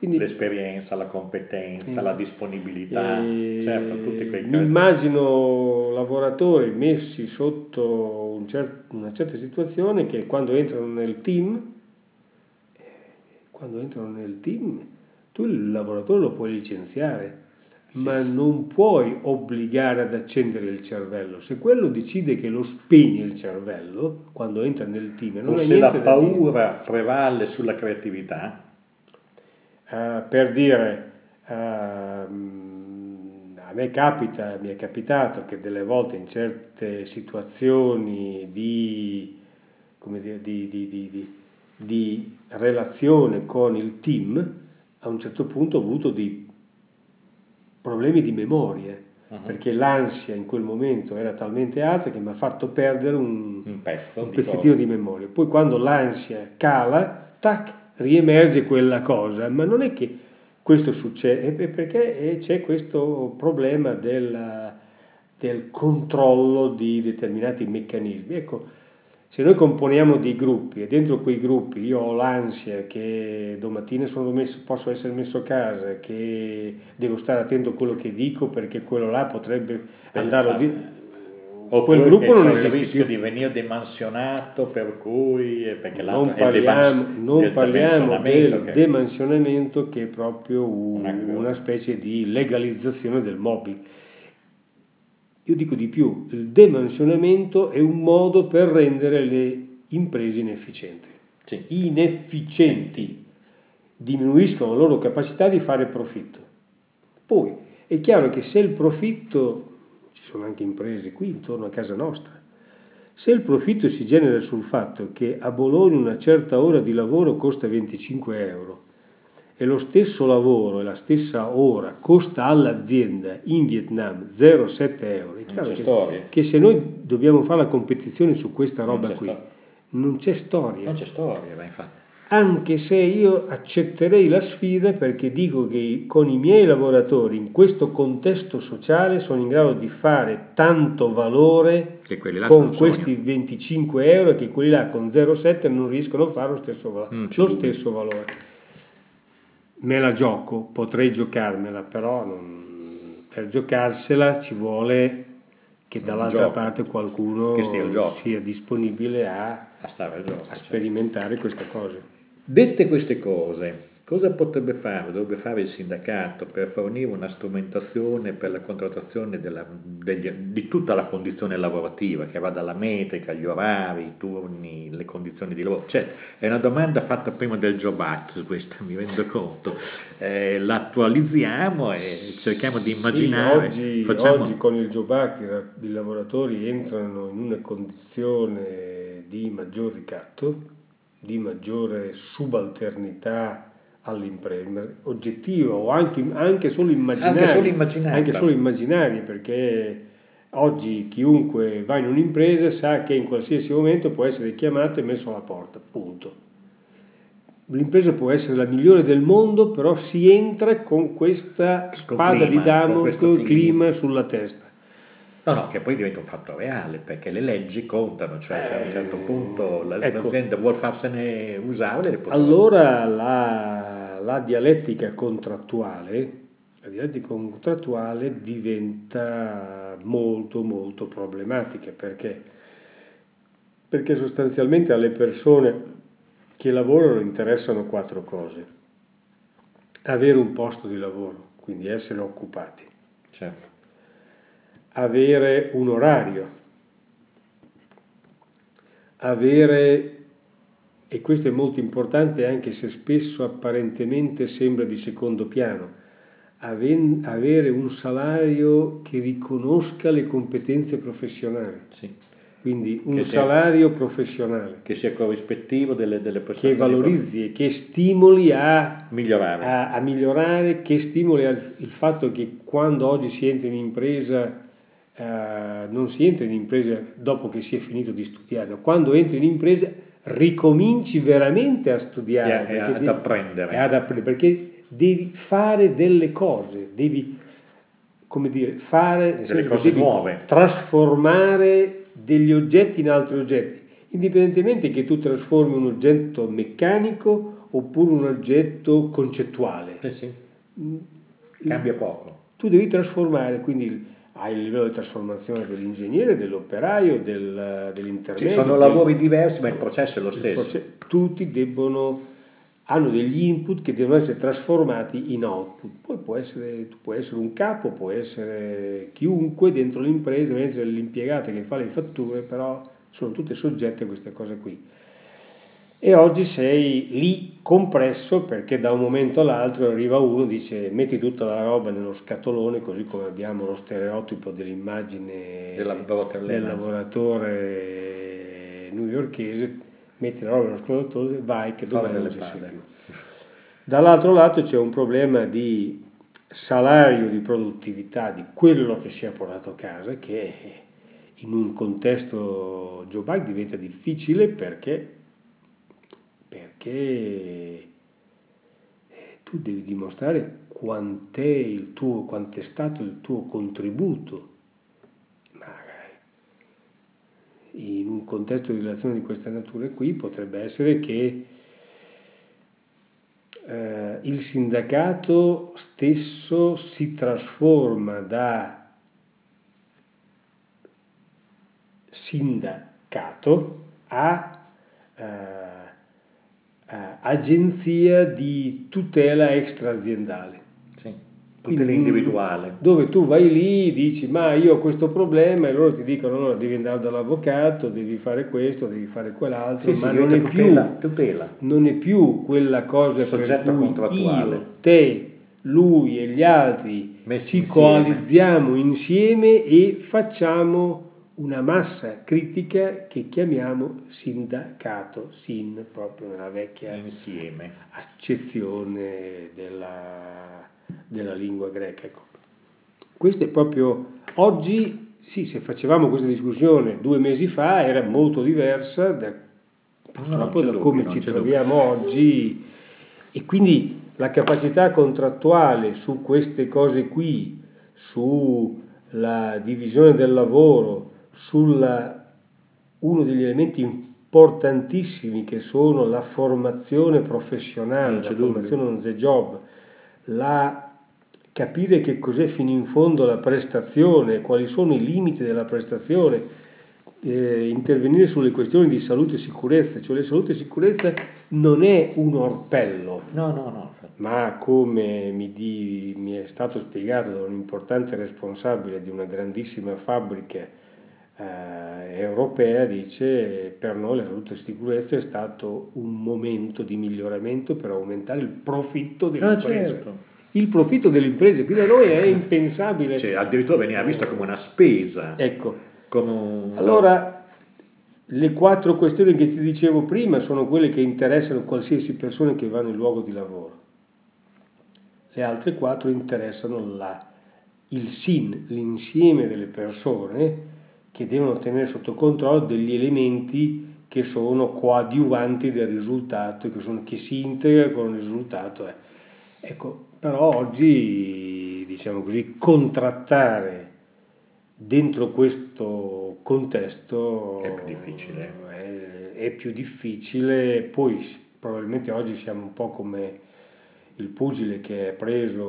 Quindi, L'esperienza, la competenza, eh, la disponibilità, eh, certo, tutti quei casi. Mi immagino lavoratori messi sotto un cer- una certa situazione che quando entrano nel team, eh, quando entrano nel team, tu il lavoratore lo puoi licenziare, sì. ma non puoi obbligare ad accendere il cervello. Se quello decide che lo spegne il cervello quando entra nel team, non o se la paura prevale sulla creatività. Uh, per dire, uh, a me capita, mi è capitato che delle volte in certe situazioni di, dire, di, di, di relazione con il team, a un certo punto ho avuto dei problemi di memoria, uh-huh. perché l'ansia in quel momento era talmente alta che mi ha fatto perdere un, un, pezzo un pezzettino di, di memoria. Poi quando l'ansia cala, tac, riemerge quella cosa, ma non è che questo succede, è perché c'è questo problema del, del controllo di determinati meccanismi. Ecco, se noi componiamo dei gruppi e dentro quei gruppi io ho l'ansia che domattina messo, posso essere messo a casa, che devo stare attento a quello che dico perché quello là potrebbe andare a dire... O quel gruppo non esiste il rischio più. di venire demansionato per cui perché non parliamo, non parliamo del che... demansionamento che è proprio un, una specie di legalizzazione del mobbing io dico di più, il demansionamento è un modo per rendere le imprese inefficienti. Sì. Inefficienti diminuiscono la loro capacità di fare profitto. Poi è chiaro che se il profitto, ci sono anche imprese qui intorno a casa nostra, se il profitto si genera sul fatto che a Bologna una certa ora di lavoro costa 25 euro e lo stesso lavoro e la stessa ora costa all'azienda in Vietnam 0,7 euro, è chiaro che, che, se noi dobbiamo fare la competizione su questa roba non qui, storia. non c'è storia. Non c'è storia, ma infatti. Anche se io accetterei la sfida perché dico che con i miei lavoratori in questo contesto sociale sono in grado di fare tanto valore con questi 25 euro che quelli là con 0,7 non riescono a fare lo stesso, lo stesso valore. Me la gioco, potrei giocarmela, però non, per giocarsela ci vuole che dall'altra parte qualcuno sia disponibile a, a, a certo. sperimentare queste cose. Dette queste cose, Cosa potrebbe fare, dovrebbe fare il sindacato per fornire una strumentazione per la contrattazione della, degli, di tutta la condizione lavorativa, che va dalla metrica, agli orari, i turni, le condizioni di lavoro? Cioè, è una domanda fatta prima del Job Act, questa mi rendo conto. Eh, l'attualizziamo e cerchiamo di immaginare. Sì, oggi, facciamo... oggi con il Job Act i lavoratori entrano in una condizione di maggior ricatto, di maggiore subalternità all'impresa, oggettiva o anche, anche solo immaginaria. Anche solo immaginaria. Anche solo immaginaria perché oggi chiunque va in un'impresa sa che in qualsiasi momento può essere chiamato e messo alla porta, punto. L'impresa può essere la migliore del mondo, però si entra con questa spada clima, di Damocle, clima sulla testa. No, no, che poi diventa un fatto reale, perché le leggi contano, cioè se a un certo punto l'azienda ecco, vuole farsene usare, le Allora la, la, dialettica contrattuale, la dialettica contrattuale diventa molto molto problematica, perché? Perché sostanzialmente alle persone che lavorano interessano quattro cose. Avere un posto di lavoro, quindi essere occupati. Certo avere un orario, avere, e questo è molto importante anche se spesso apparentemente sembra di secondo piano, avere un salario che riconosca le competenze professionali. Sì. Quindi un che salario sia, professionale. Che sia corrispettivo delle, delle persone. Che valorizzi e che stimoli a migliorare. A, a migliorare, che stimoli al, il fatto che quando oggi si entra in impresa eh, non si entra in impresa dopo che si è finito di studiare, quando entri in impresa ricominci veramente a studiare e, ad devi, apprendere. ad apprendere perché devi fare delle cose, devi come dire, fare delle cose nuove, trasformare degli oggetti in altri oggetti, indipendentemente che tu trasformi un oggetto meccanico oppure un oggetto concettuale. Eh sì. Cambia poco. Tu devi trasformare, quindi hai il livello di trasformazione dell'ingegnere, dell'operaio, del, dell'intermedio. Ci sono lavori diversi, ma il processo è lo stesso. Processo, tutti debbono, hanno degli input che devono essere trasformati in output. Poi può essere, tu puoi essere un capo, può essere chiunque dentro l'impresa, può essere l'impiegato che fa le fatture, però sono tutte soggette a queste cose qui e oggi sei lì compresso perché da un momento all'altro arriva uno e dice metti tutta la roba nello scatolone così come abbiamo lo stereotipo dell'immagine del lavoratore newyorchese metti la roba nello scatolone vai che domani non ci sei più. Dall'altro lato c'è un problema di salario di produttività di quello che si è portato a casa che in un contesto Joe Biden diventa difficile perché perché eh, tu devi dimostrare quant'è, il tuo, quant'è stato il tuo contributo. in un contesto di relazione di questa natura qui potrebbe essere che eh, il sindacato stesso si trasforma da sindacato a eh, eh, agenzia di tutela extra-aziendale. Sì, tutela individuale. Dove tu vai lì, dici ma io ho questo problema e loro ti dicono no, devi andare dall'avvocato, devi fare questo, devi fare quell'altro, sì, ma sì, non, è tutela, più, tutela. non è più quella cosa Soggetto per cui contrattuale. io, te, lui e gli altri Messi ci insieme. coalizziamo insieme e facciamo una massa critica che chiamiamo sindacato, sin proprio nella vecchia Insieme. accezione della, della lingua greca. Ecco. Questo è proprio oggi, sì, se facevamo questa discussione due mesi fa era molto diversa da, purtroppo No, da come non ci troviamo oggi e quindi la capacità contrattuale su queste cose qui, sulla divisione del lavoro, su uno degli elementi importantissimi che sono la formazione professionale, la formazione on the job, la capire che cos'è fino in fondo la prestazione, quali sono i limiti della prestazione, eh, intervenire sulle questioni di salute e sicurezza, cioè la salute e sicurezza non è un orpello, No, no, no. ma come mi, di, mi è stato spiegato da un importante responsabile di una grandissima fabbrica europea, dice per noi la salute e sicurezza è stato un momento di miglioramento per aumentare il profitto delle Ah, certo. Il profitto delle imprese, qui da noi è impensabile. Cioè, addirittura veniva vista come una spesa. Ecco, Come un... allora le quattro questioni che ti dicevo prima sono quelle che interessano qualsiasi persona che va nel luogo di lavoro. Le altre quattro interessano la, il SIN, l'insieme delle persone che devono tenere sotto controllo degli elementi che sono coadiuvanti del risultato, che, sono, che si integrano con il risultato. eh. Ecco, però oggi, diciamo così, contrattare dentro questo contesto È più difficile. È, è più difficile, poi probabilmente oggi siamo un po' come il pugile che ha preso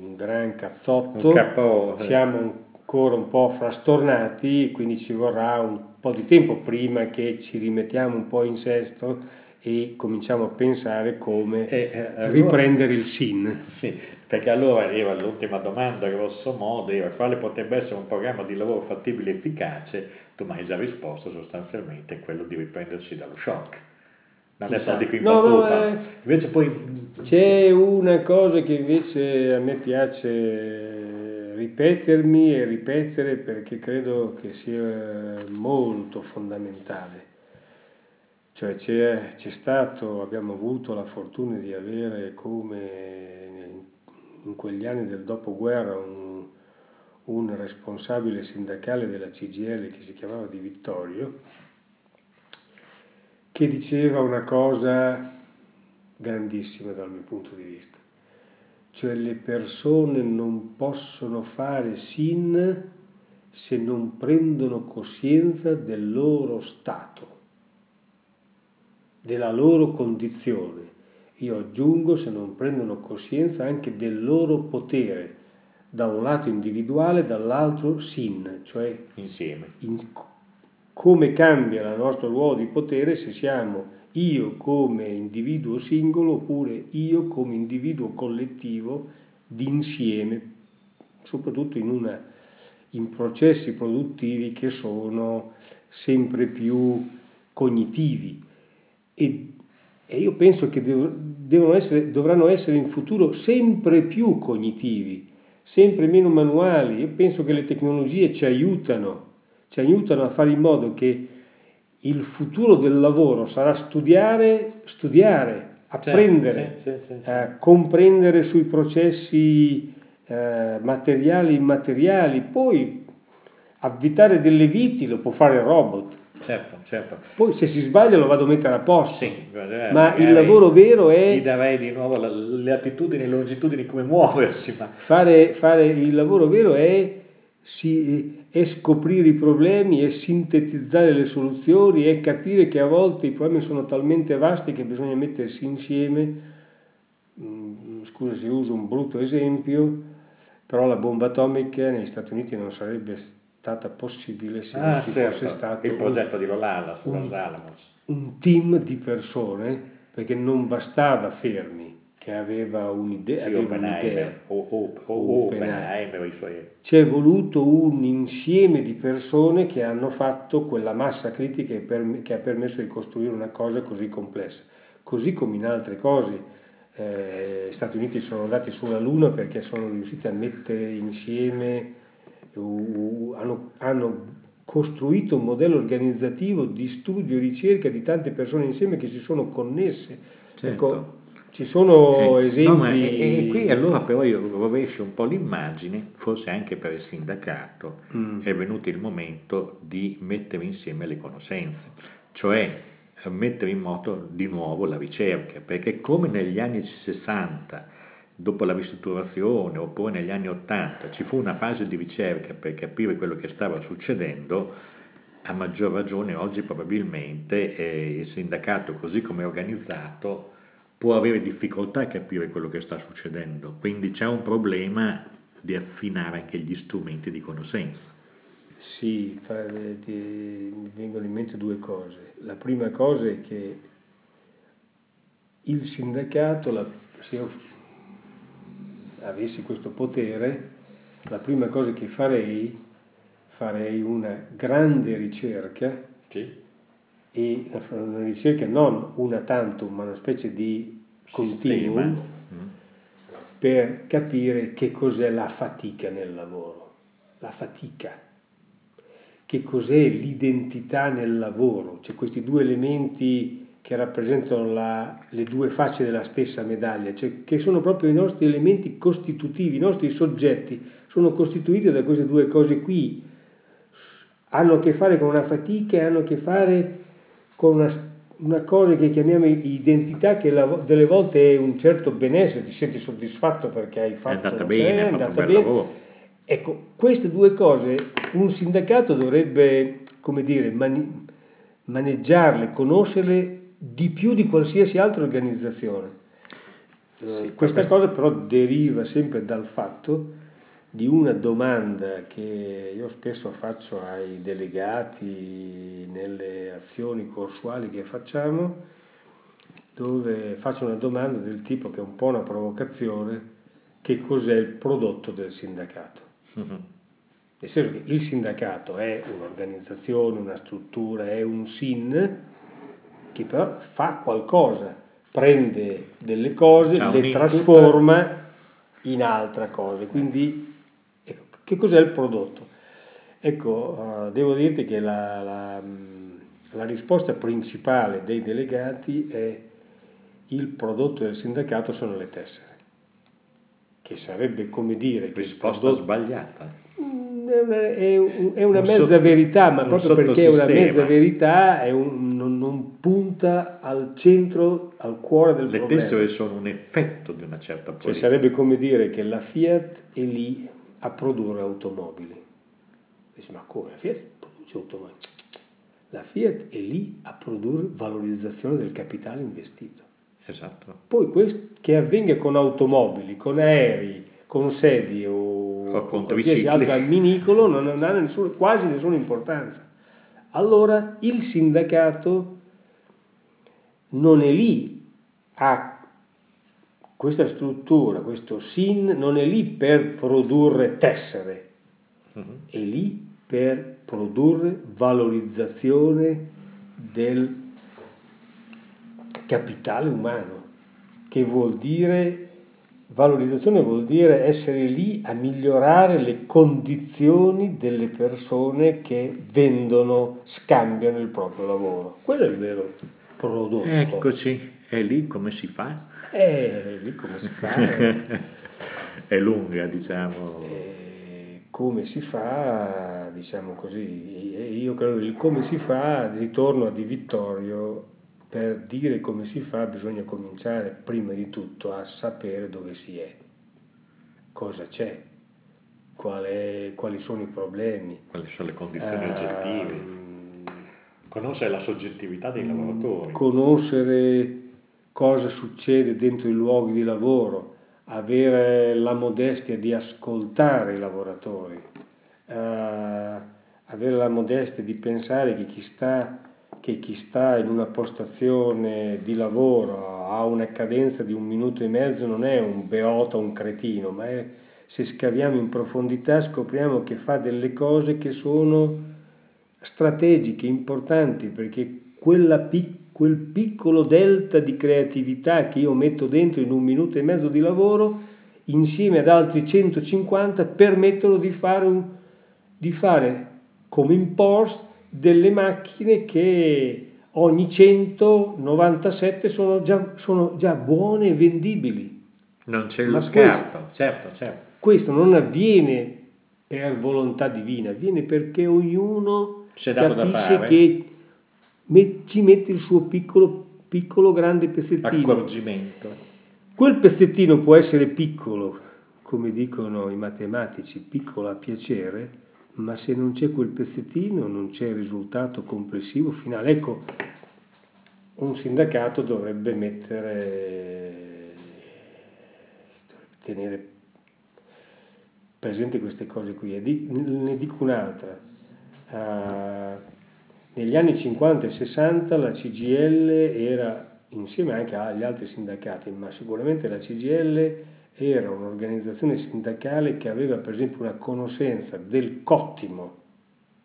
un gran cazzotto, Un capo, eh. siamo ancora un po' frastornati, quindi ci vorrà un po' di tempo prima che ci rimettiamo un po' in sesto e cominciamo a pensare come E, eh, allora- riprendere il SIN. Sì, perché allora era l'ultima domanda, grosso modo, era quale potrebbe essere un programma di lavoro fattibile e efficace? Tu mi hai già risposto sostanzialmente, quello di riprendersi dallo shock. Adesso lo dico in No, no, eh. Invece poi... C'è una cosa che invece a me piace ripetermi e ripetere perché credo che sia molto fondamentale. Cioè c'è, c'è stato, abbiamo avuto la fortuna di avere come in quegli anni del dopoguerra un, un responsabile sindacale della CGL che si chiamava Di Vittorio, che diceva una cosa grandissima dal mio punto di vista, cioè le persone non possono fare sin se non prendono coscienza del loro stato, della loro condizione. Io aggiungo se non prendono coscienza anche del loro potere, da un lato individuale, dall'altro sin, cioè insieme. In, come cambia il nostro ruolo di potere se siamo io come individuo singolo oppure io come individuo collettivo d'insieme, soprattutto in una in processi produttivi che sono sempre più cognitivi e, e io penso che dev- essere, dovranno essere in futuro sempre più cognitivi, sempre meno manuali. Io penso che le tecnologie ci aiutano, ci aiutano a fare in modo che il futuro del lavoro sarà studiare, studiare, apprendere, sì, sì, sì, eh, comprendere sui processi eh, materiali e immateriali, poi avvitare delle viti lo può fare il robot. Certo, certo. Poi se si sbaglia lo vado a mettere a posto. Eh, ma il lavoro vero è... Gli darei di nuovo le attitudini e le longitudini come muoversi. Ma... Fare, fare il lavoro vero è, si, è scoprire i problemi, è sintetizzare le soluzioni, è capire che a volte i problemi sono talmente vasti che bisogna mettersi insieme. Mm, scusa se uso un brutto esempio, però la bomba atomica negli Stati Uniti non sarebbe stata possibile se ah, non ci certo. fosse stato il progetto un, di Rolanda su Alamos. Un team di persone, perché non bastava Fermi, che aveva un'idea. Sì, aveva Oppenheimer, o, o, o Oppenheimer, i suoi... C'è voluto un insieme di persone che hanno fatto quella massa critica che ha permesso di costruire una cosa così complessa, così come in altre cose eh, gli Stati Uniti sono andati sulla Luna perché sono riusciti a mettere insieme, uh, hanno, hanno, costruito un modello organizzativo di studio e ricerca di tante persone insieme che si sono connesse. Certo. Ecco, ci sono eh, esempi. No, e, e, qui allora però io rovescio un po' l'immagine, forse anche per il sindacato, mm. è venuto il momento di mettere insieme le conoscenze. Cioè mettere in moto di nuovo la ricerca, perché come negli anni 60, dopo la ristrutturazione, oppure negli anni 80, ci fu una fase di ricerca per capire quello che stava succedendo, a maggior ragione oggi probabilmente eh, il sindacato, così come è organizzato, può avere difficoltà a capire quello che sta succedendo, quindi c'è un problema di affinare anche gli strumenti di conoscenza. Sì, mi vengono in mente due cose. La prima cosa è che il sindacato, la, se io avessi questo potere, la prima cosa che farei, farei una grande ricerca sì. E una ricerca non una tantum, ma una specie di continuum mm. per capire che cos'è la fatica nel lavoro, la fatica. Che cos'è l'identità nel lavoro, cioè questi due elementi che rappresentano la, le due facce della stessa medaglia, cioè che sono proprio i nostri elementi costitutivi, i nostri soggetti sono costituiti da queste due cose qui, hanno a che fare con una fatica e hanno a che fare con una, una cosa che chiamiamo identità che la, delle volte è un certo benessere, ti senti soddisfatto perché hai fatto... È andata bene, è andata bene. Lavoro Ecco, queste due cose un sindacato dovrebbe, come dire, mani- maneggiarle, conoscerle di più di qualsiasi altra organizzazione. Sì, Questa cosa però deriva sempre dal fatto di una domanda che io spesso faccio ai delegati nelle azioni corsuali che facciamo, dove faccio una domanda del tipo che è un po' una provocazione, che cos'è il prodotto del sindacato? Mm-hmm. Nel senso che il sindacato è un'organizzazione, una struttura, è un SIN che però fa qualcosa, prende delle cose, le trasforma in altra cosa. Quindi che cos'è il prodotto? Ecco, uh, devo dirti che la, la, la risposta principale dei delegati è il prodotto del sindacato sono le tessere che sarebbe come dire... Risposta prodotto... sbagliata. Mm, è una, è un, è una mezza sotto, verità, ma proprio perché è una mezza verità è un, non, non, punta al centro, al cuore del Le problema. Le tessere sono un effetto di una certa politica. Cioè sarebbe come dire che la Fiat è lì a produrre automobili. Dice, ma come? La Fiat produce automobili? La Fiat è lì a produrre valorizzazione del capitale investito. Esatto. Poi questo che avvenga con automobili, con aerei, con sedie o, o con qualsiasi altro minicolo non ha nessun, quasi nessuna importanza. Allora il sindacato non è lì a questa struttura, questo SIN non è lì per produrre tessere, uh-huh. è lì per produrre valorizzazione del capitale umano, che vuol dire, valorizzazione vuol dire essere lì a migliorare le condizioni delle persone che vendono, scambiano il proprio lavoro. Quello è il vero prodotto. Eccoci, è lì come si fa? È lì come si fa. è lunga, diciamo. E come si fa, diciamo così, io credo che il come si fa, ritorno a Di Vittorio, per dire come si fa bisogna cominciare prima di tutto a sapere dove si è, cosa c'è, qual è, quali sono i problemi. Quali sono le condizioni uh, oggettive. Conoscere la soggettività dei lavoratori. Conoscere cosa succede dentro i luoghi di lavoro, avere la modestia di ascoltare i lavoratori, uh, avere la modestia di pensare che chi sta che chi sta in una postazione di lavoro ha una cadenza di un minuto e mezzo non è un beota, un cretino, ma è, se scaviamo in profondità scopriamo che fa delle cose che sono strategiche, importanti, perché pic- quel piccolo delta di creatività che io metto dentro in un minuto e mezzo di lavoro, insieme ad altri 150, permettono di fare, un, di fare come in Porsche delle macchine che ogni 197 sono già, sono già buone e vendibili. Non c'è lo scarto, certo, certo. Questo non avviene per volontà divina, avviene perché ognuno capisce che ci mette il suo piccolo, piccolo grande pezzettino. Accorgimento. Quel pezzettino può essere piccolo, come dicono i matematici, piccolo a piacere, ma se non c'è quel pezzettino non c'è il risultato complessivo finale. Ecco, un sindacato dovrebbe mettere, dovrebbe tenere presente queste cose qui. Ne dico un'altra. Uh, negli anni 50 e 60 la CGL era, insieme anche agli altri sindacati, ma sicuramente la CGL era un'organizzazione sindacale che aveva per esempio una conoscenza del cottimo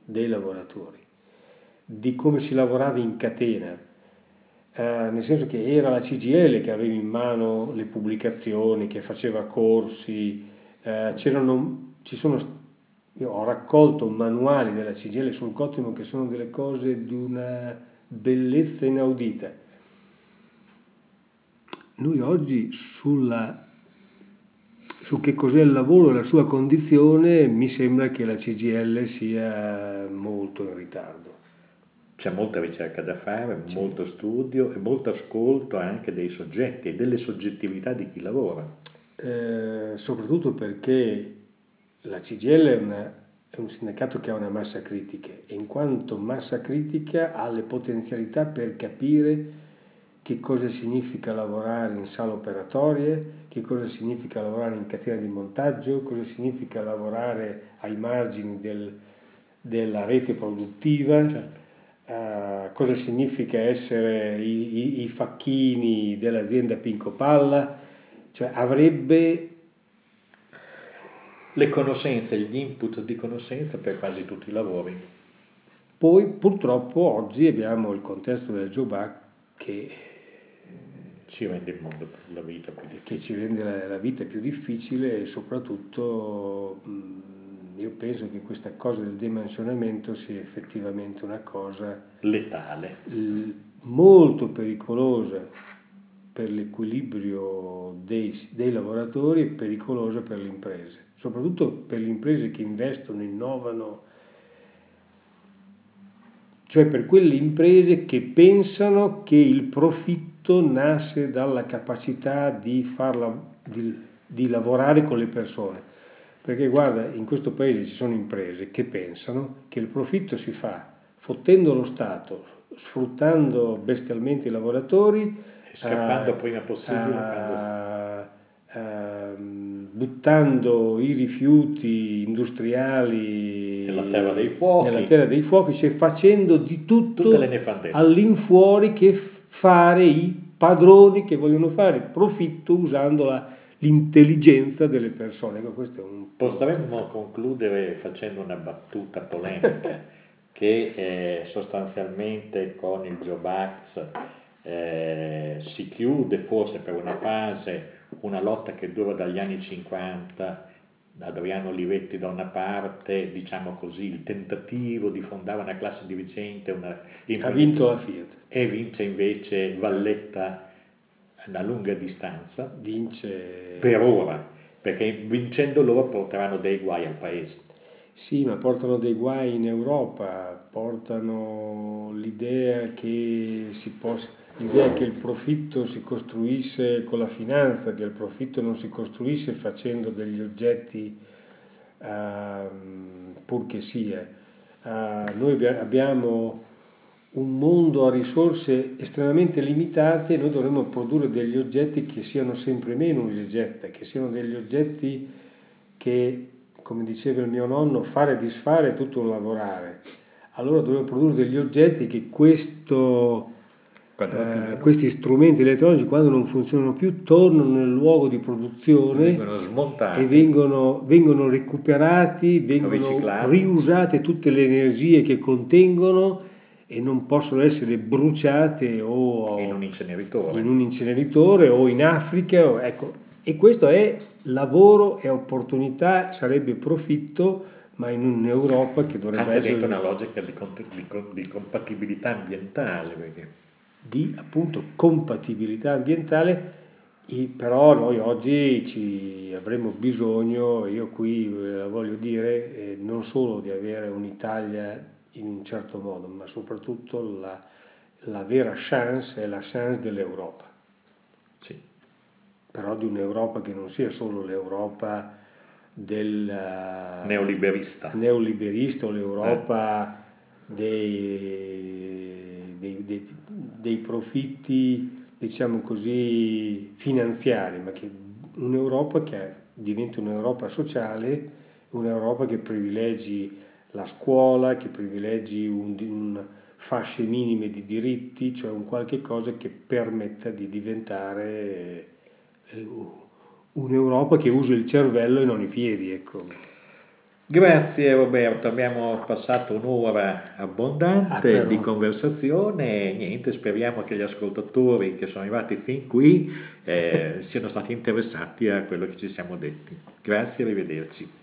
dei lavoratori, di come si lavorava in catena, eh, nel senso che era la CGL che aveva in mano le pubblicazioni, che faceva corsi, eh, ci sono, io ho raccolto manuali della CGL sul cottimo che sono delle cose di una bellezza inaudita. Noi oggi sulla su che cos'è il lavoro e la sua condizione mi sembra che la CGL sia molto in ritardo. C'è molta ricerca da fare, sì. molto studio e molto ascolto anche dei soggetti e delle soggettività di chi lavora. Eh, soprattutto perché la CGL è, una, è un sindacato che ha una massa critica e in quanto massa critica ha le potenzialità per capire che cosa significa lavorare in sale operatorie, che cosa significa lavorare in catena di montaggio, cosa significa lavorare ai margini del, della rete produttiva, certo. uh, cosa significa essere i, i, i, facchini dell'azienda Pinco Palla, cioè avrebbe le conoscenze, gli input di conoscenza per quasi tutti i lavori. Poi purtroppo oggi abbiamo il contesto del Jobac che ci rende il mondo la vita più difficile. Che ci rende la, la vita più difficile e soprattutto io penso che questa cosa del dimensionamento sia effettivamente una cosa letale, molto pericolosa per l'equilibrio dei, dei lavoratori e pericolosa per le imprese. Soprattutto per le imprese che investono, innovano, cioè per quelle imprese che pensano che il profitto nasce dalla capacità di, farla, di, di lavorare con le persone. Perché guarda, in questo paese ci sono imprese che pensano che il profitto si fa fottendo lo Stato, sfruttando bestialmente i lavoratori, e scappando uh, prima possibile. Uh, uh, buttando i rifiuti industriali nella terra dei fuochi, nella terra dei fuochi cioè facendo di tutto all'infuori che fare i padroni che vogliono fare profitto usando la, l'intelligenza delle persone. Ecco, questo è un Potremmo concludere facendo una battuta polemica che eh, sostanzialmente con il Job Acts eh, si chiude forse per una fase una lotta che dura dagli anni 50 Adriano Olivetti da una parte, diciamo così, il tentativo di fondare una classe dirigente, una ha vinto la Fiat. E vince invece Valletta a lunga distanza. Vince per ora, perché vincendo loro porteranno dei guai al paese. Sì, ma portano dei guai in Europa, portano l'idea che si possa l'idea che il profitto si costruisce con la finanza, che il profitto non si costruisce facendo degli oggetti uh, pur che sia. Uh, noi abbiamo un mondo a risorse estremamente limitate e noi dovremmo produrre degli oggetti che siano sempre meno un'oggetto, che siano degli oggetti che, come diceva il mio nonno, fare e disfare è tutto un lavorare. Allora dovremmo produrre degli oggetti che questo eh, questi strumenti elettronici quando non funzionano più tornano nel luogo di produzione vengono smontati e vengono, vengono recuperati, vengono riusate tutte le energie che contengono e non possono essere bruciate o in un inceneritore, in un inceneritore o in Africa. O, ecco. E questo è lavoro, è opportunità, sarebbe profitto, ma in un'Europa che dovrebbe Anche essere... dentro una logica di, di, di compatibilità ambientale. Perché di appunto compatibilità ambientale, però noi oggi ci avremo bisogno, io qui eh, voglio dire, eh, non solo di avere un'Italia in un certo modo, ma soprattutto la, la vera chance è la chance dell'Europa. Sì. Però di un'Europa che non sia solo l'Europa del neoliberista, neoliberista o l'Europa eh. dei, dei, dei, dei profitti, diciamo così, finanziari, ma che un'Europa che diventi un'Europa sociale, un'Europa che privilegi la scuola, che privilegi un, un fasce minime di diritti, cioè un qualche cosa che permetta di diventare eh, un'Europa che usa il cervello e non i piedi. Ecco. Grazie Roberto, abbiamo passato un'ora abbondante ah, di conversazione, niente, speriamo che gli ascoltatori che sono arrivati fin qui eh, siano stati interessati a quello che ci siamo detti. Grazie, arrivederci.